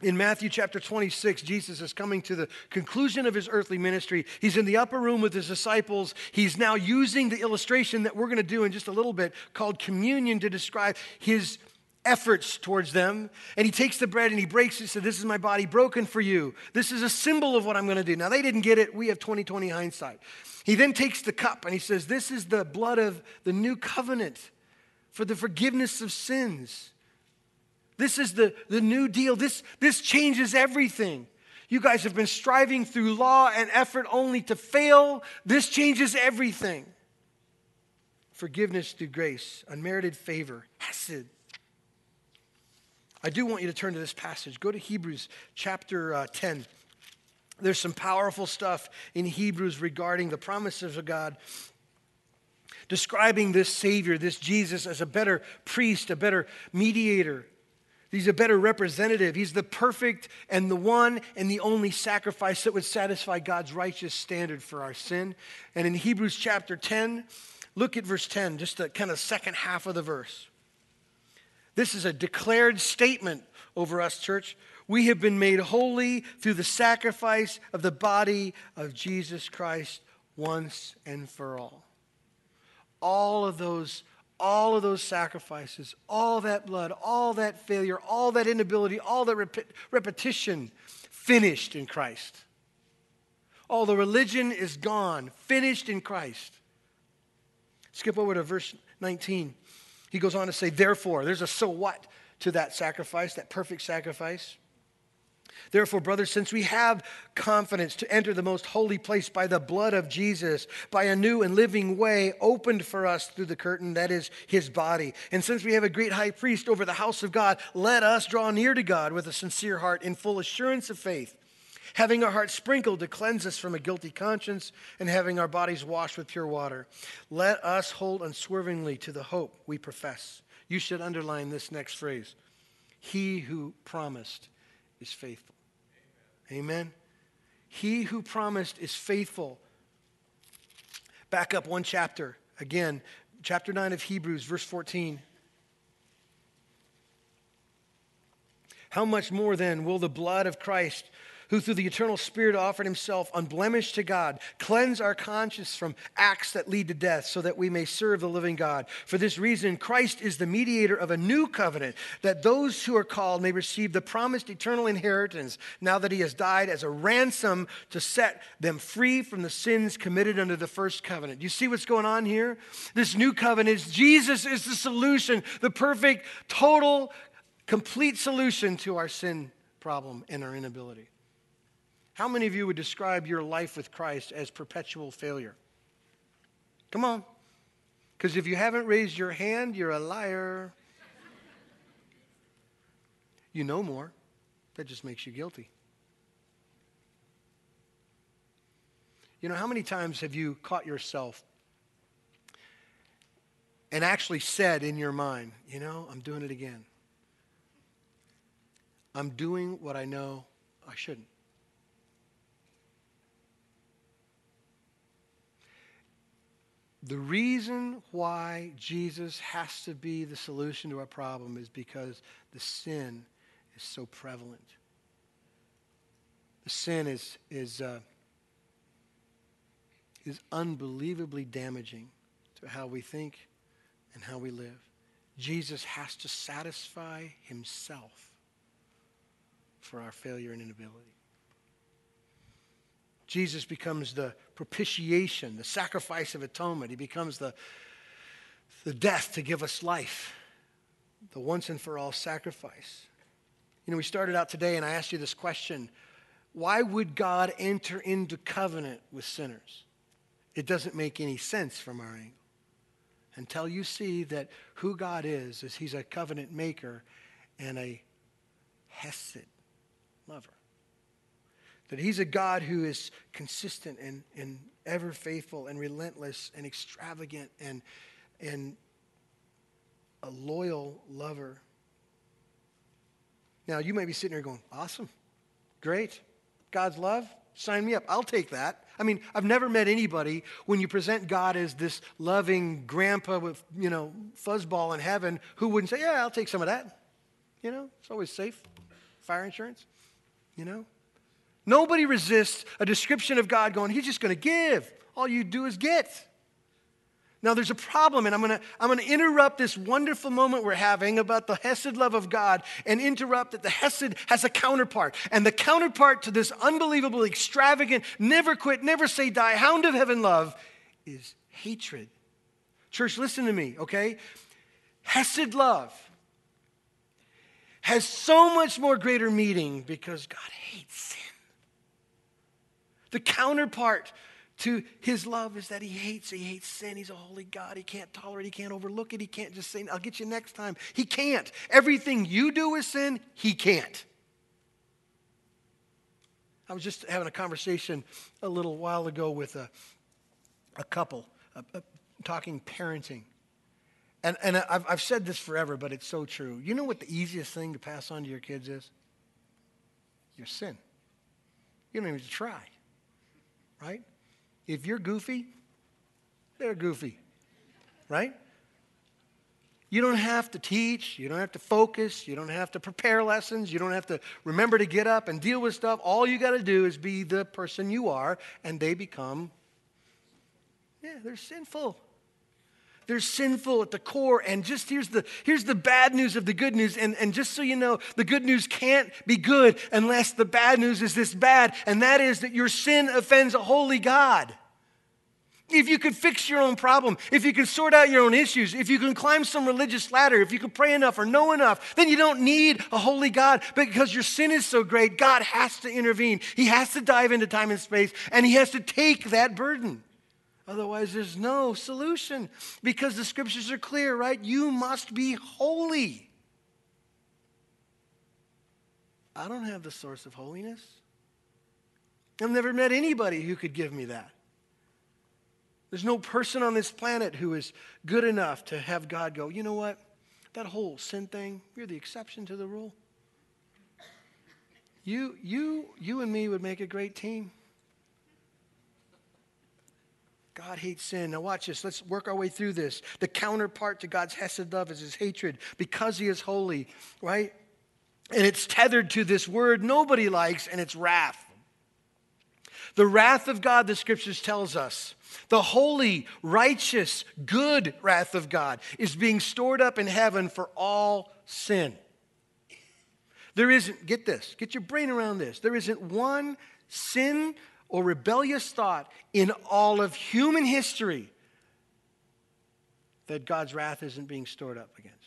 In Matthew chapter 26, Jesus is coming to the conclusion of his earthly ministry. He's in the upper room with his disciples. He's now using the illustration that we're going to do in just a little bit called communion to describe his efforts towards them. And he takes the bread and he breaks it. Says, This is my body broken for you. This is a symbol of what I'm going to do. Now, they didn't get it. We have 2020 hindsight. He then takes the cup and he says, This is the blood of the new covenant for the forgiveness of sins. This is the, the new deal. This, this changes everything. You guys have been striving through law and effort only to fail. This changes everything. Forgiveness through grace, unmerited favor, hesed. I do want you to turn to this passage. Go to Hebrews chapter uh, 10. There's some powerful stuff in Hebrews regarding the promises of God, describing this Savior, this Jesus, as a better priest, a better mediator, He's a better representative. He's the perfect and the one and the only sacrifice that would satisfy God's righteous standard for our sin. And in Hebrews chapter 10, look at verse 10, just the kind of second half of the verse. This is a declared statement over us, church. We have been made holy through the sacrifice of the body of Jesus Christ once and for all. All of those all of those sacrifices, all that blood, all that failure, all that inability, all that rep- repetition finished in Christ. All the religion is gone, finished in Christ. Skip over to verse 19. He goes on to say, therefore, there's a so what to that sacrifice, that perfect sacrifice. Therefore, brothers, since we have confidence to enter the most holy place by the blood of Jesus, by a new and living way opened for us through the curtain, that is his body, and since we have a great high priest over the house of God, let us draw near to God with a sincere heart in full assurance of faith, having our hearts sprinkled to cleanse us from a guilty conscience, and having our bodies washed with pure water. Let us hold unswervingly to the hope we profess. You should underline this next phrase He who promised is faithful. Amen. Amen. He who promised is faithful. Back up one chapter. Again, chapter 9 of Hebrews, verse 14. How much more then will the blood of Christ, who through the eternal Spirit offered himself unblemished to God, cleanse our conscience from acts that lead to death, so that we may serve the living God. For this reason, Christ is the mediator of a new covenant, that those who are called may receive the promised eternal inheritance, now that he has died as a ransom to set them free from the sins committed under the first covenant. You see what's going on here? This new covenant is Jesus is the solution, the perfect, total, complete solution to our sin problem and our inability. How many of you would describe your life with Christ as perpetual failure? Come on. Because if you haven't raised your hand, you're a liar. You know more. That just makes you guilty. You know, how many times have you caught yourself and actually said in your mind, you know, I'm doing it again? I'm doing what I know I shouldn't. The reason why Jesus has to be the solution to our problem is because the sin is so prevalent. The sin is, is, uh, is unbelievably damaging to how we think and how we live. Jesus has to satisfy himself for our failure and inability. Jesus becomes the propitiation, the sacrifice of atonement. He becomes the, the death to give us life, the once and for all sacrifice. You know, we started out today and I asked you this question why would God enter into covenant with sinners? It doesn't make any sense from our angle. until you see that who God is, is He's a covenant maker and a Hesed lover. That He's a God who is consistent and, and ever faithful and relentless and extravagant and, and a loyal lover. Now, you may be sitting there going, awesome, great, God's love, sign me up. I'll take that. I mean, I've never met anybody when you present God as this loving grandpa with, you know, fuzzball in heaven who wouldn't say, yeah, I'll take some of that. You know, it's always safe. Fire insurance, you know. Nobody resists a description of God going, He's just going to give. All you do is get. Now, there's a problem, and I'm going to I'm going to interrupt this wonderful moment we're having about the Hesed love of God and interrupt that the Hesed has a counterpart. And the counterpart to this unbelievably extravagant, never quit, never say die, hound of heaven love is hatred. Church, listen to me, okay? Hesed love has so much more greater meaning because God hates sin. The counterpart to his love is that he hates he hates sin. He's a holy god. He can't tolerate he can't overlook it. He can't just say i'll get you next time. He can't. Everything you do is sin he can't. I was just having a conversation a little while ago with a, a couple a, a, talking parenting. And, and I've, I've said this forever but it's so true. You know what the easiest thing to pass on to your kids is? Your sin. You don't even have to try right if you're goofy, they're goofy, right? You don't have to teach. You don't have to focus. You don't have to prepare lessons. You don't have to remember to get up and deal with stuff. All you got to do is be the person you are, and they become, yeah, they're sinful. They're sinful at the core. And just here's the, here's the bad news of the good news. And, and just so you know, the good news can't be good unless the bad news is this bad. And that is that your sin offends a holy God. If you could fix your own problem, if you can sort out your own issues, if you can climb some religious ladder, if you can pray enough or know enough, then you don't need a holy God. But because your sin is so great, God has to intervene. He has to dive into time and space, and He has to take that burden. Otherwise, there's no solution because the scriptures are clear, right? You must be holy. I don't have the source of holiness. I've never met anybody who could give me that. There's no person on this planet who is good enough to have God go, you know what? That whole sin thing, you're the exception to the rule. You, you, you and me would make a great team. God hates sin. Now, watch this. Let's work our way through this. The counterpart to God's Hesed love is his hatred because he is holy, right? And it's tethered to this word nobody likes, and it's wrath. The wrath of God, the scriptures tells us, the holy, righteous, good wrath of God is being stored up in heaven for all sin. There isn't, get this, get your brain around this. There isn't one sin or rebellious thought in all of human history that God's wrath isn't being stored up against.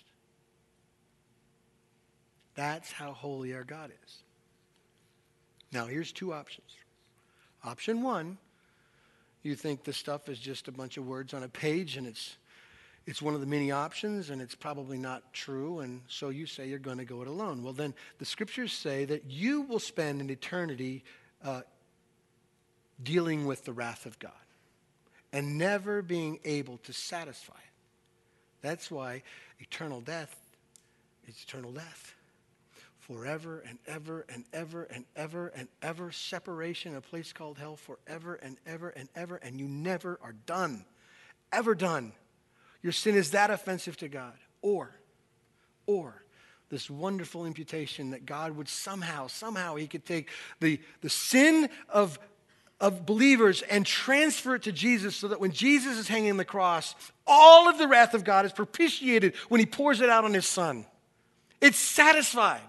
That's how holy our God is. Now, here's two options. Option one, you think this stuff is just a bunch of words on a page and it's, it's one of the many options and it's probably not true, and so you say you're going to go it alone. Well, then the scriptures say that you will spend an eternity uh, dealing with the wrath of God and never being able to satisfy it. That's why eternal death is eternal death. Forever and ever and ever and ever and ever separation a place called hell forever and ever and ever, and you never are done. Ever done. Your sin is that offensive to God. Or, or, this wonderful imputation that God would somehow, somehow, He could take the, the sin of of believers and transfer it to Jesus so that when Jesus is hanging on the cross, all of the wrath of God is propitiated when he pours it out on his son. It's satisfied.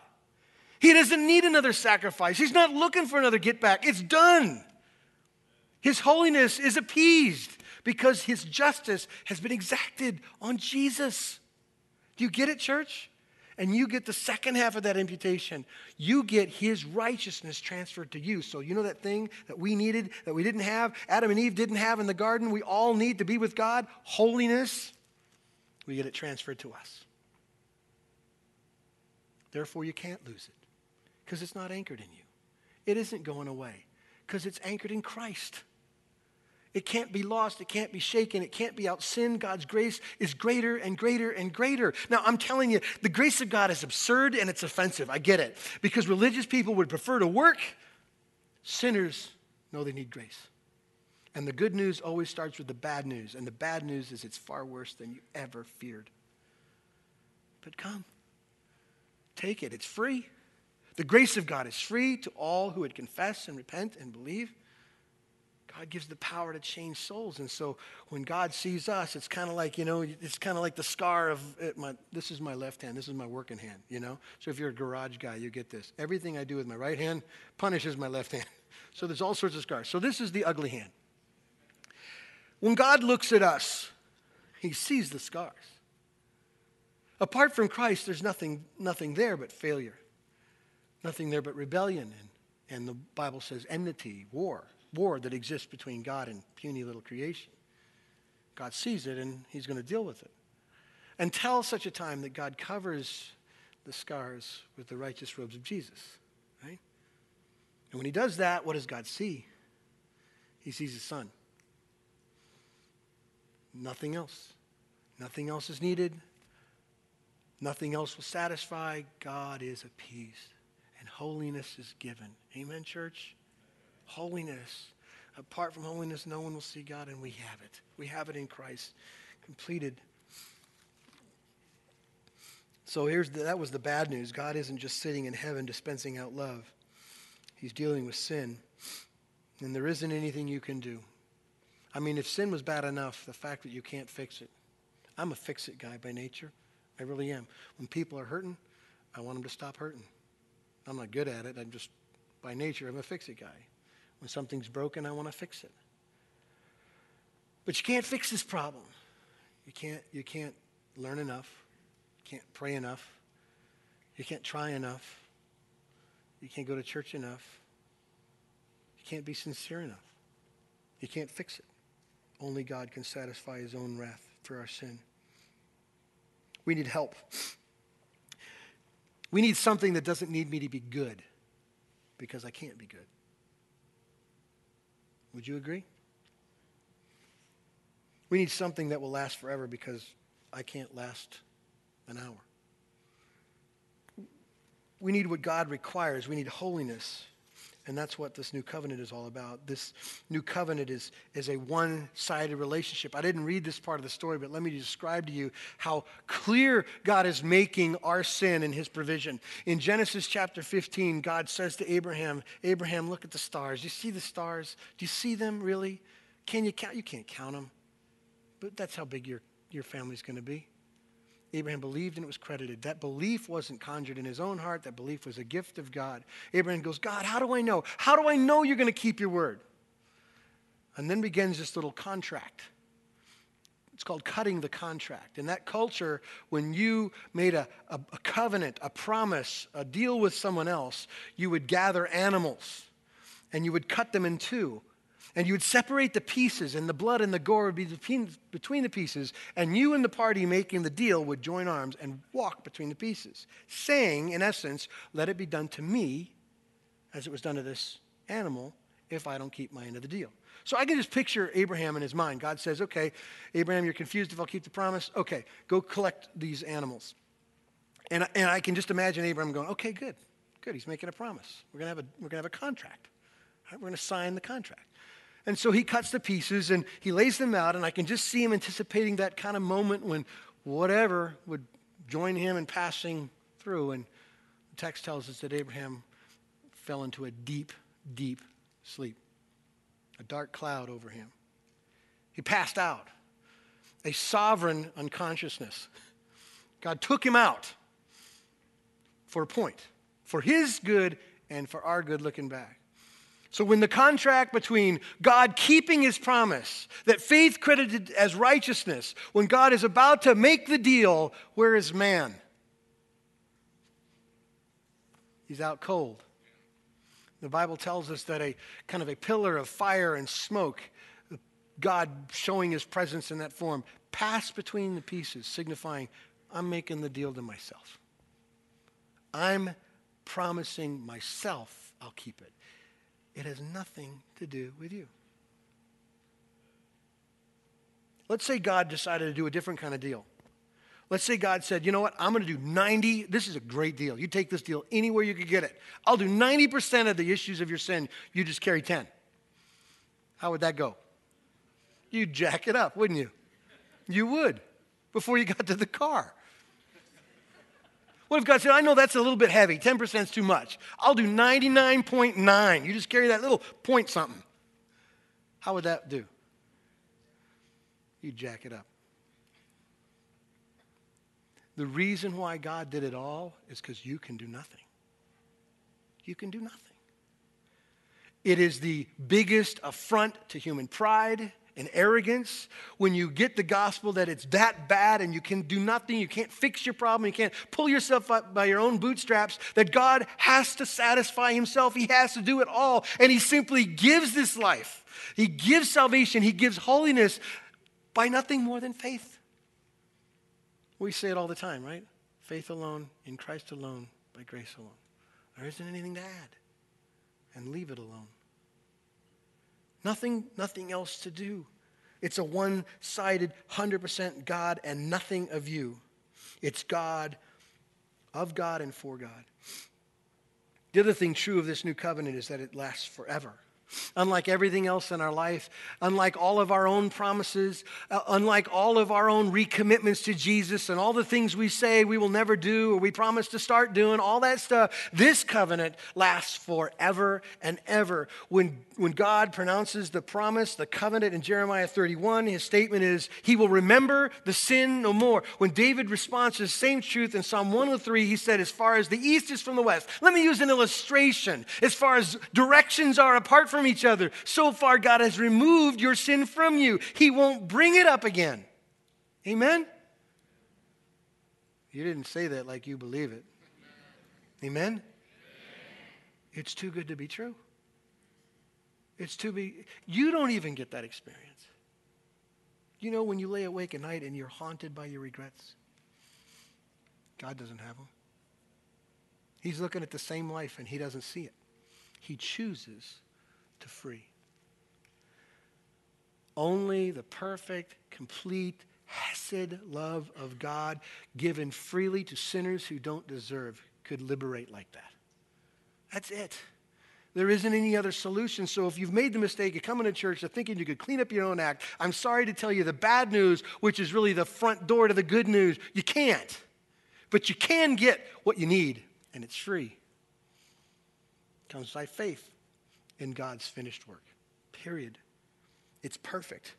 He doesn't need another sacrifice. He's not looking for another get back. It's done. His holiness is appeased because his justice has been exacted on Jesus. Do you get it, church? And you get the second half of that imputation. You get his righteousness transferred to you. So, you know that thing that we needed, that we didn't have, Adam and Eve didn't have in the garden, we all need to be with God? Holiness. we get it transferred to us. Therefore, you can't lose it because it's not anchored in you. It isn't going away because it's anchored in Christ. It can't be lost. It can't be shaken. It can't be outsinned. God's grace is greater and greater and greater. Now, I'm telling you, the grace of God is absurd and it's offensive. I get it. Because religious people would prefer to work, sinners know they need grace. And the good news always starts with the bad news. And the bad news is it's far worse than you ever feared. But come, take it. It's free. The grace of God is free to all who would confess and repent and believe. God gives the power to change souls. And so when God sees us, it's kind of like, you know, it's kind of like the scar of it, my, this is my left hand, this is my working hand, you know? So if you're a garage guy, you get this. Everything I do with my right hand punishes my left hand. So there's all sorts of scars. So this is the ugly hand. When God looks at us, he sees the scars. Apart from Christ, there's nothing, nothing there but failure, nothing there but rebellion. And, and the Bible says enmity, war war that exists between God and puny little creation. God sees it and he's going to deal with it. Until such a time that God covers the scars with the righteous robes of Jesus, right? And when he does that, what does God see? He sees his son. Nothing else. Nothing else is needed. Nothing else will satisfy. God is appeased, and holiness is given. Amen, church? Holiness. Apart from holiness, no one will see God, and we have it. We have it in Christ, completed. So here's the, that was the bad news. God isn't just sitting in heaven dispensing out love. He's dealing with sin. And there isn't anything you can do. I mean, if sin was bad enough, the fact that you can't fix it. I'm a fix it guy by nature. I really am. When people are hurting, I want them to stop hurting. I'm not good at it. I'm just, by nature, I'm a fix it guy. When something's broken, I want to fix it. But you can't fix this problem. You can't, you can't learn enough. You can't pray enough. You can't try enough. You can't go to church enough. You can't be sincere enough. You can't fix it. Only God can satisfy his own wrath for our sin. We need help. We need something that doesn't need me to be good because I can't be good. Would you agree? We need something that will last forever because I can't last an hour. We need what God requires. We need holiness. And that's what this new covenant is all about. This new covenant is, is a one sided relationship. I didn't read this part of the story, but let me describe to you how clear God is making our sin and his provision. In Genesis chapter 15, God says to Abraham, Abraham, look at the stars. You see the stars? Do you see them really? Can you count? You can't count them. But that's how big your, your family's going to be. Abraham believed and it was credited. That belief wasn't conjured in his own heart, that belief was a gift of God. Abraham goes, God, how do I know? How do I know you're going to keep your word? And then begins this little contract. It's called cutting the contract. In that culture, when you made a, a, a covenant, a promise, a deal with someone else, you would gather animals and you would cut them in two and you would separate the pieces, and the blood and the gore would be between, the pieces, and you and the party making the deal would join arms and walk between the pieces, saying, in essence, let it be done to me as it was done to this animal if I don't keep my end of the deal. So I can just picture Abraham in his mind. God says, okay, Abraham, you're confused if I'll keep the promise. Okay, go collect these animals. And, and I can just imagine Abraham going, okay, good, good. He's making a promise. We're going to have a, we're to have a contract. Right, we're going to sign the contract. And so he cuts the pieces and he lays them out, and I can just see him anticipating that kind of moment when whatever would join him in passing through. And the text tells us that Abraham fell into a deep, deep sleep, a dark cloud over him. He passed out, a sovereign unconsciousness. God took him out for a point, for his good and for our good looking back. So, when the contract between God keeping his promise, that faith credited as righteousness, when God is about to make the deal, where is man? He's out cold. The Bible tells us that a kind of a pillar of fire and smoke God showing his presence in that form. passed between the pieces, signifying, I'm making the deal to myself. I'm promising myself I'll keep it. It has nothing to do with you. Let's say God decided to do a different kind of deal. Let's say God said, you know what, I'm going to do 90. This is a great deal. You take this deal anywhere you could get it. I'll do 90% of the issues of your sin. You just carry 10. How would that go? You'd jack it up, wouldn't you? You would before you got to the car. What if God said, I know that's a little bit heavy, 10% is too much. I'll do 99.9. You just carry that little point something. How would that do? You jack it up. The reason why God did it all is because you can do nothing. You can do nothing. It is the biggest affront to human pride and arrogance when you get the gospel that it's that bad and you can do nothing, you can't fix your problem, you can't pull yourself up by your own bootstraps, that God has to satisfy himself. He has to do it all. And he simply gives this life. He gives salvation, he gives holiness by nothing more than faith. We say it all the time, right? Faith alone, in Christ alone, by grace alone. There isn't anything to add. And leave it alone. Nothing, nothing else to do. It's a one sided, 100% God and nothing of you. It's God, of God, and for God. The other thing true of this new covenant is that it lasts forever. Unlike everything else in our life, unlike all of our own promises, uh, unlike all of our own recommitments to Jesus and all the things we say we will never do or we promise to start doing, all that stuff, this covenant lasts forever and ever. When, when God pronounces the promise, the covenant in Jeremiah 31, his statement is, He will remember the sin no more. When David responds to the same truth in Psalm 103, he said, As far as the east is from the west. Let me use an illustration. As far as directions are apart from from each other. So far, God has removed your sin from you. He won't bring it up again. Amen? You didn't say that like you believe it. Amen? It's too good to be true. It's too be. You don't even get that experience. You know when you lay awake at night and you're haunted by your regrets? God doesn't have them. He's looking at the same life and he doesn't see it. He chooses to free. Only the perfect, complete, hesed love of God given freely to sinners who don't deserve could liberate like that. That's it. There isn't any other solution. So if you've made the mistake of coming to church of thinking you could clean up your own act, I'm sorry to tell you the bad news, which is really the front door to the good news. You can't. But you can get what you need, and it's free. It comes by faith in God's finished work. Period. It's perfect.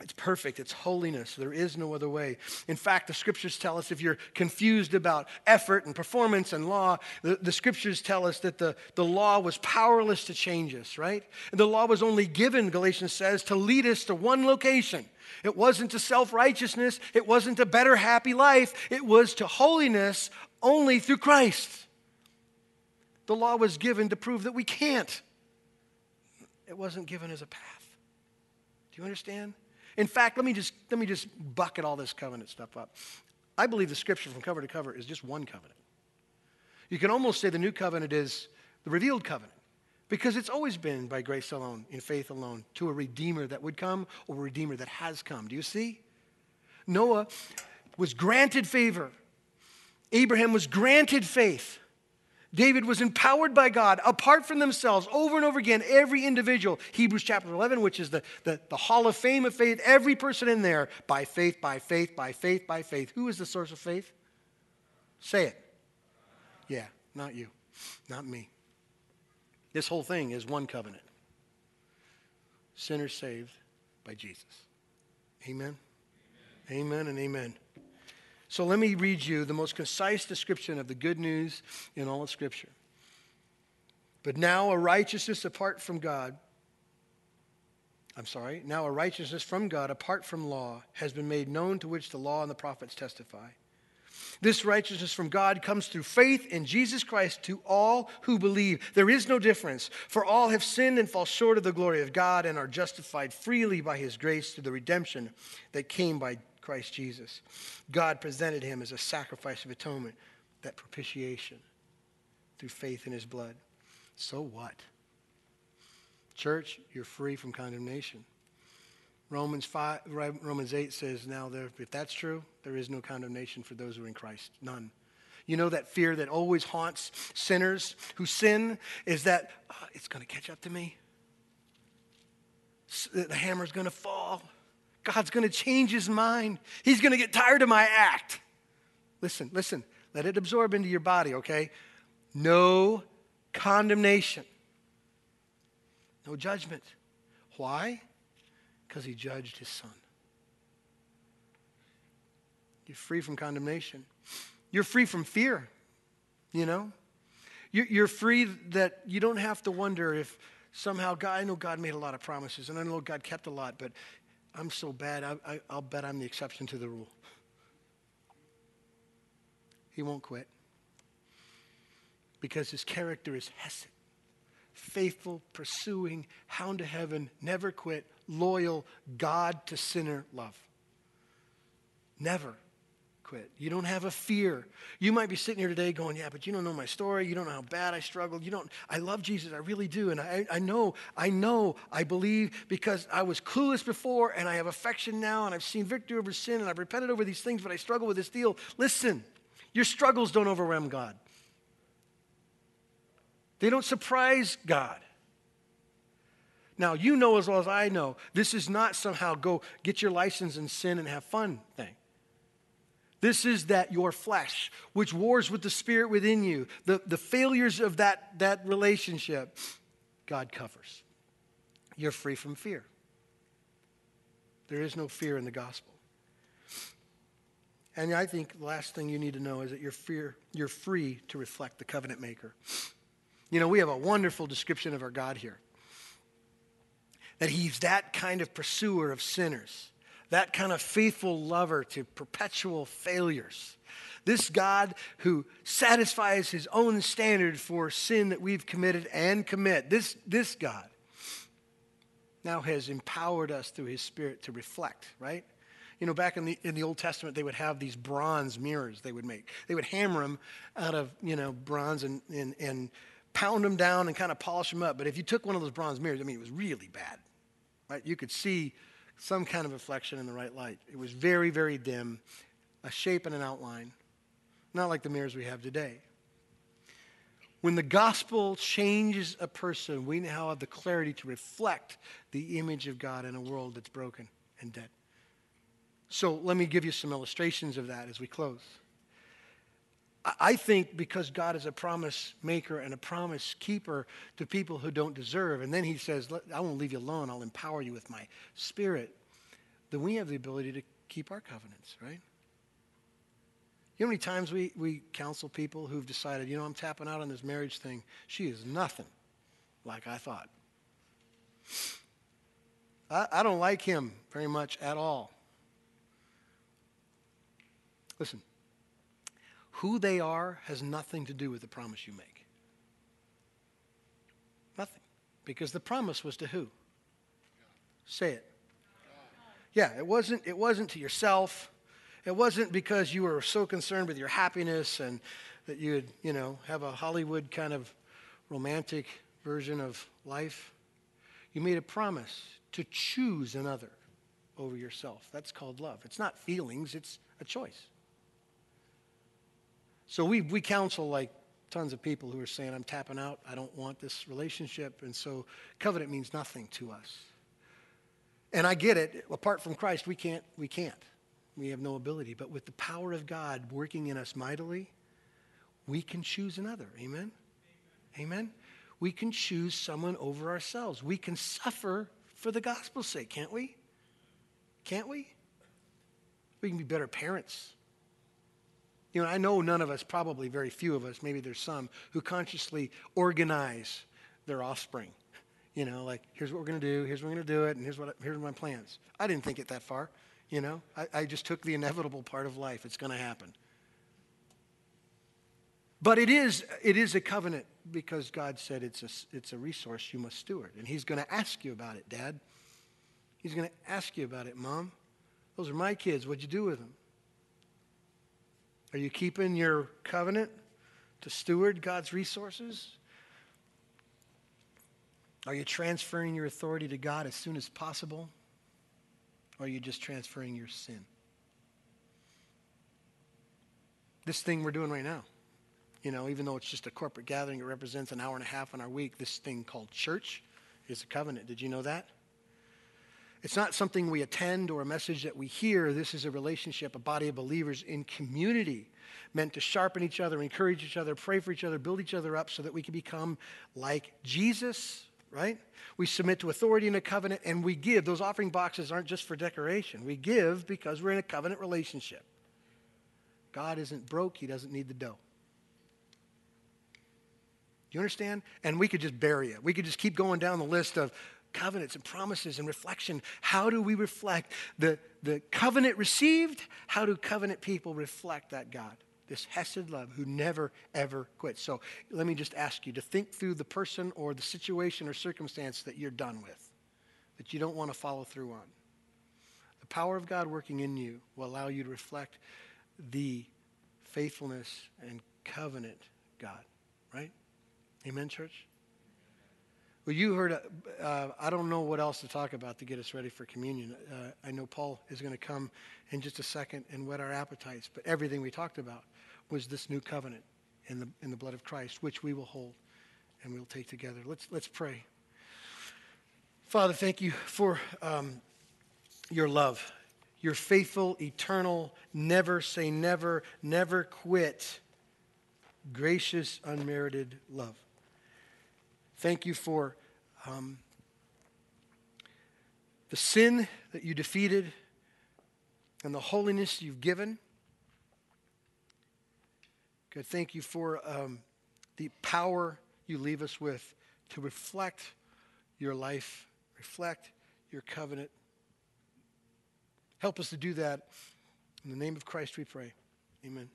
It's perfect. It's holiness. There is no other way. In fact, the scriptures tell us if you're confused about effort and performance and law, the, the, scriptures tell us that the, the law was powerless to change us, right? And the law was only given, Galatians says, to lead us to one location. It wasn't to self righteousness, it wasn't a better, happy life, it was to holiness only through Christ. The law was given to prove that we can't. It wasn't given as a path. Do you understand? In fact, let me just let me just bucket all this covenant stuff up. I believe the scripture from cover to cover is just one covenant. You can almost say the new covenant is the revealed covenant because it's always been by grace alone, in faith alone, to a redeemer that would come or a redeemer that has come. Do you see? Noah was granted favor. Abraham was granted faith. David was empowered by God apart from themselves over and over again. Every individual, Hebrews chapter 11, which is the, the, the hall of fame of faith, every person in there, by faith, by faith, by faith, by faith. Who is the source of faith? Say it. Yeah, not you, not me. This whole thing is one covenant sinners saved by Jesus. Amen. Amen, amen and amen. So let me read you the most concise description of the good news in all of Scripture. But now a righteousness apart from God, I'm sorry, now a righteousness from God apart from law has been made known to which the law and the prophets testify. This righteousness from God comes through faith in Jesus Christ to all who believe. There is no difference, for all have sinned and fall short of the glory of God and are justified freely by his grace through the redemption that came by Christ Jesus. God presented him as a sacrifice of atonement, that propitiation through faith in his blood. So what? Church, you're free from condemnation. Romans 5, Romans 8 says, now there, if that's true, there is no condemnation for those who are in Christ. None. You know that fear that always haunts sinners who sin is that oh, it's going to catch up to me. The hammer's going to fall. God's going to change his mind. He's going to get tired of my act. Listen, listen. Let it absorb into your body, okay? No condemnation. No judgment. Why? Because he judged his son. You're free from condemnation. You're free from fear, you know? You're free that you don't have to wonder if somehow God, I know God made a lot of promises and I know God kept a lot, but I'm so bad, I, will bet I'm the exception to the rule. He won't quit because his character is Hesed faithful, pursuing, hound to heaven, never quit, loyal, God to sinner love. Never quit. You don't have a fear. You might be sitting here today going, Yeah, but you don't know my story. You don't know how bad I struggled. You don't, I love Jesus. I really do. And I, I know, I know, I believe because I was clueless before and I have affection now and I've seen victory over sin and I've repented over these things, but I struggle with this deal. Listen, your struggles don't overwhelm God. They don't surprise God. Now, you know as well as I know, this is not somehow go get your license and sin and have fun thing. This is that your flesh, which wars with the spirit within you, the, the failures of that, that relationship, God covers. You're free from fear. There is no fear in the gospel. And I think the last thing you need to know is that you're, fear, you're free to reflect the covenant maker. You know, we have a wonderful description of our God here. That he's that kind of pursuer of sinners, that kind of faithful lover to perpetual failures. This God who satisfies his own standard for sin that we've committed and commit, this, this God now has empowered us through his Spirit to reflect, right? You know, back in the, in the Old Testament, they would have these bronze mirrors they would make. They would hammer them out of, you know, bronze and, and, and pound them down and kind of polish them up. But if you took one of those bronze mirrors, I mean, it was really bad. Right? You could see some kind of reflection in the right light. It was very, very dim, a shape and an outline, not like the mirrors we have today. When the gospel changes a person, we now have the clarity to reflect the image of God in a world that's broken and dead. So let me give you some illustrations of that as we close. I think because God is a promise maker and a promise keeper to people who don't deserve, and then He says, I won't leave you alone, I'll empower you with my spirit, then we have the ability to keep our covenants, right? You know how many times we, we counsel people who've decided, you know, I'm tapping out on this marriage thing. She is nothing like I thought. I, I don't like him very much at all. Listen, who they are has nothing to do with the promise you make. Nothing. Because the promise was to who? Say it. Yeah, it wasn't, it wasn't to yourself. It wasn't because you were so concerned with your happiness and that you would, you know, have a Hollywood kind of romantic version of life. You made a promise to choose another over yourself. That's called love. It's not feelings, it's a choice. So we, we counsel like tons of people who are saying, I'm tapping out, I don't want this relationship. And so covenant means nothing to us. And I get it. Apart from Christ, we can't, we can't. We have no ability. But with the power of God working in us mightily, we can choose another. Amen? Amen? We can choose someone over ourselves. We can suffer for the gospel's sake, can't we? Can't we? We can be better parents. You know, I know none of us, probably very few of us, maybe there's some, who consciously organize their offspring. You know, like, here's what we're going to do, here's what we're going to do it, and here's, what, here's my plans. I didn't think it that far. You know, I, I just took the inevitable part of life. It's going to happen. But it is, it is a covenant because God said it's a, it's a resource you must steward. And He's going to ask you about it, Dad. He's going to ask you about it, Mom. Those are my kids. What'd you do with them? Are you keeping your covenant to steward God's resources? Are you transferring your authority to God as soon as possible? Or are you just transferring your sin? This thing we're doing right now, you know, even though it's just a corporate gathering, it represents an hour and a half in our week. This thing called church is a covenant. Did you know that? It's not something we attend or a message that we hear. This is a relationship, a body of believers in community meant to sharpen each other, encourage each other, pray for each other, build each other up so that we can become like Jesus, right? We submit to authority in a covenant and we give. Those offering boxes aren't just for decoration. We give because we're in a covenant relationship. God isn't broke, He doesn't need the dough. You understand? And we could just bury it. We could just keep going down the list of covenants and promises and reflection. How do we reflect the, the covenant received? How do covenant people reflect that God? This Hesed love who never, ever quits. So let me just ask you to think through the person or the situation or circumstance that you're done with, that you don't want to follow through on. The power of God working in you will allow you to reflect the faithfulness and covenant God, right? Amen, church? Well, you heard, uh, I don't know what else to talk about to get us ready for communion. Uh, I know Paul is going to come in just a second and whet our appetites, but everything we talked about was this new covenant in the, in the blood of Christ, which we will hold and we'll take together. Let's, let's pray. Father, thank you for um, your love, your faithful, eternal, never say never, never quit, gracious, unmerited love. Thank you for um, the sin that you defeated and the holiness you've given. God, thank you for um, the power you leave us with to reflect your life, reflect your covenant. Help us to do that. In the name of Christ we pray. Amen.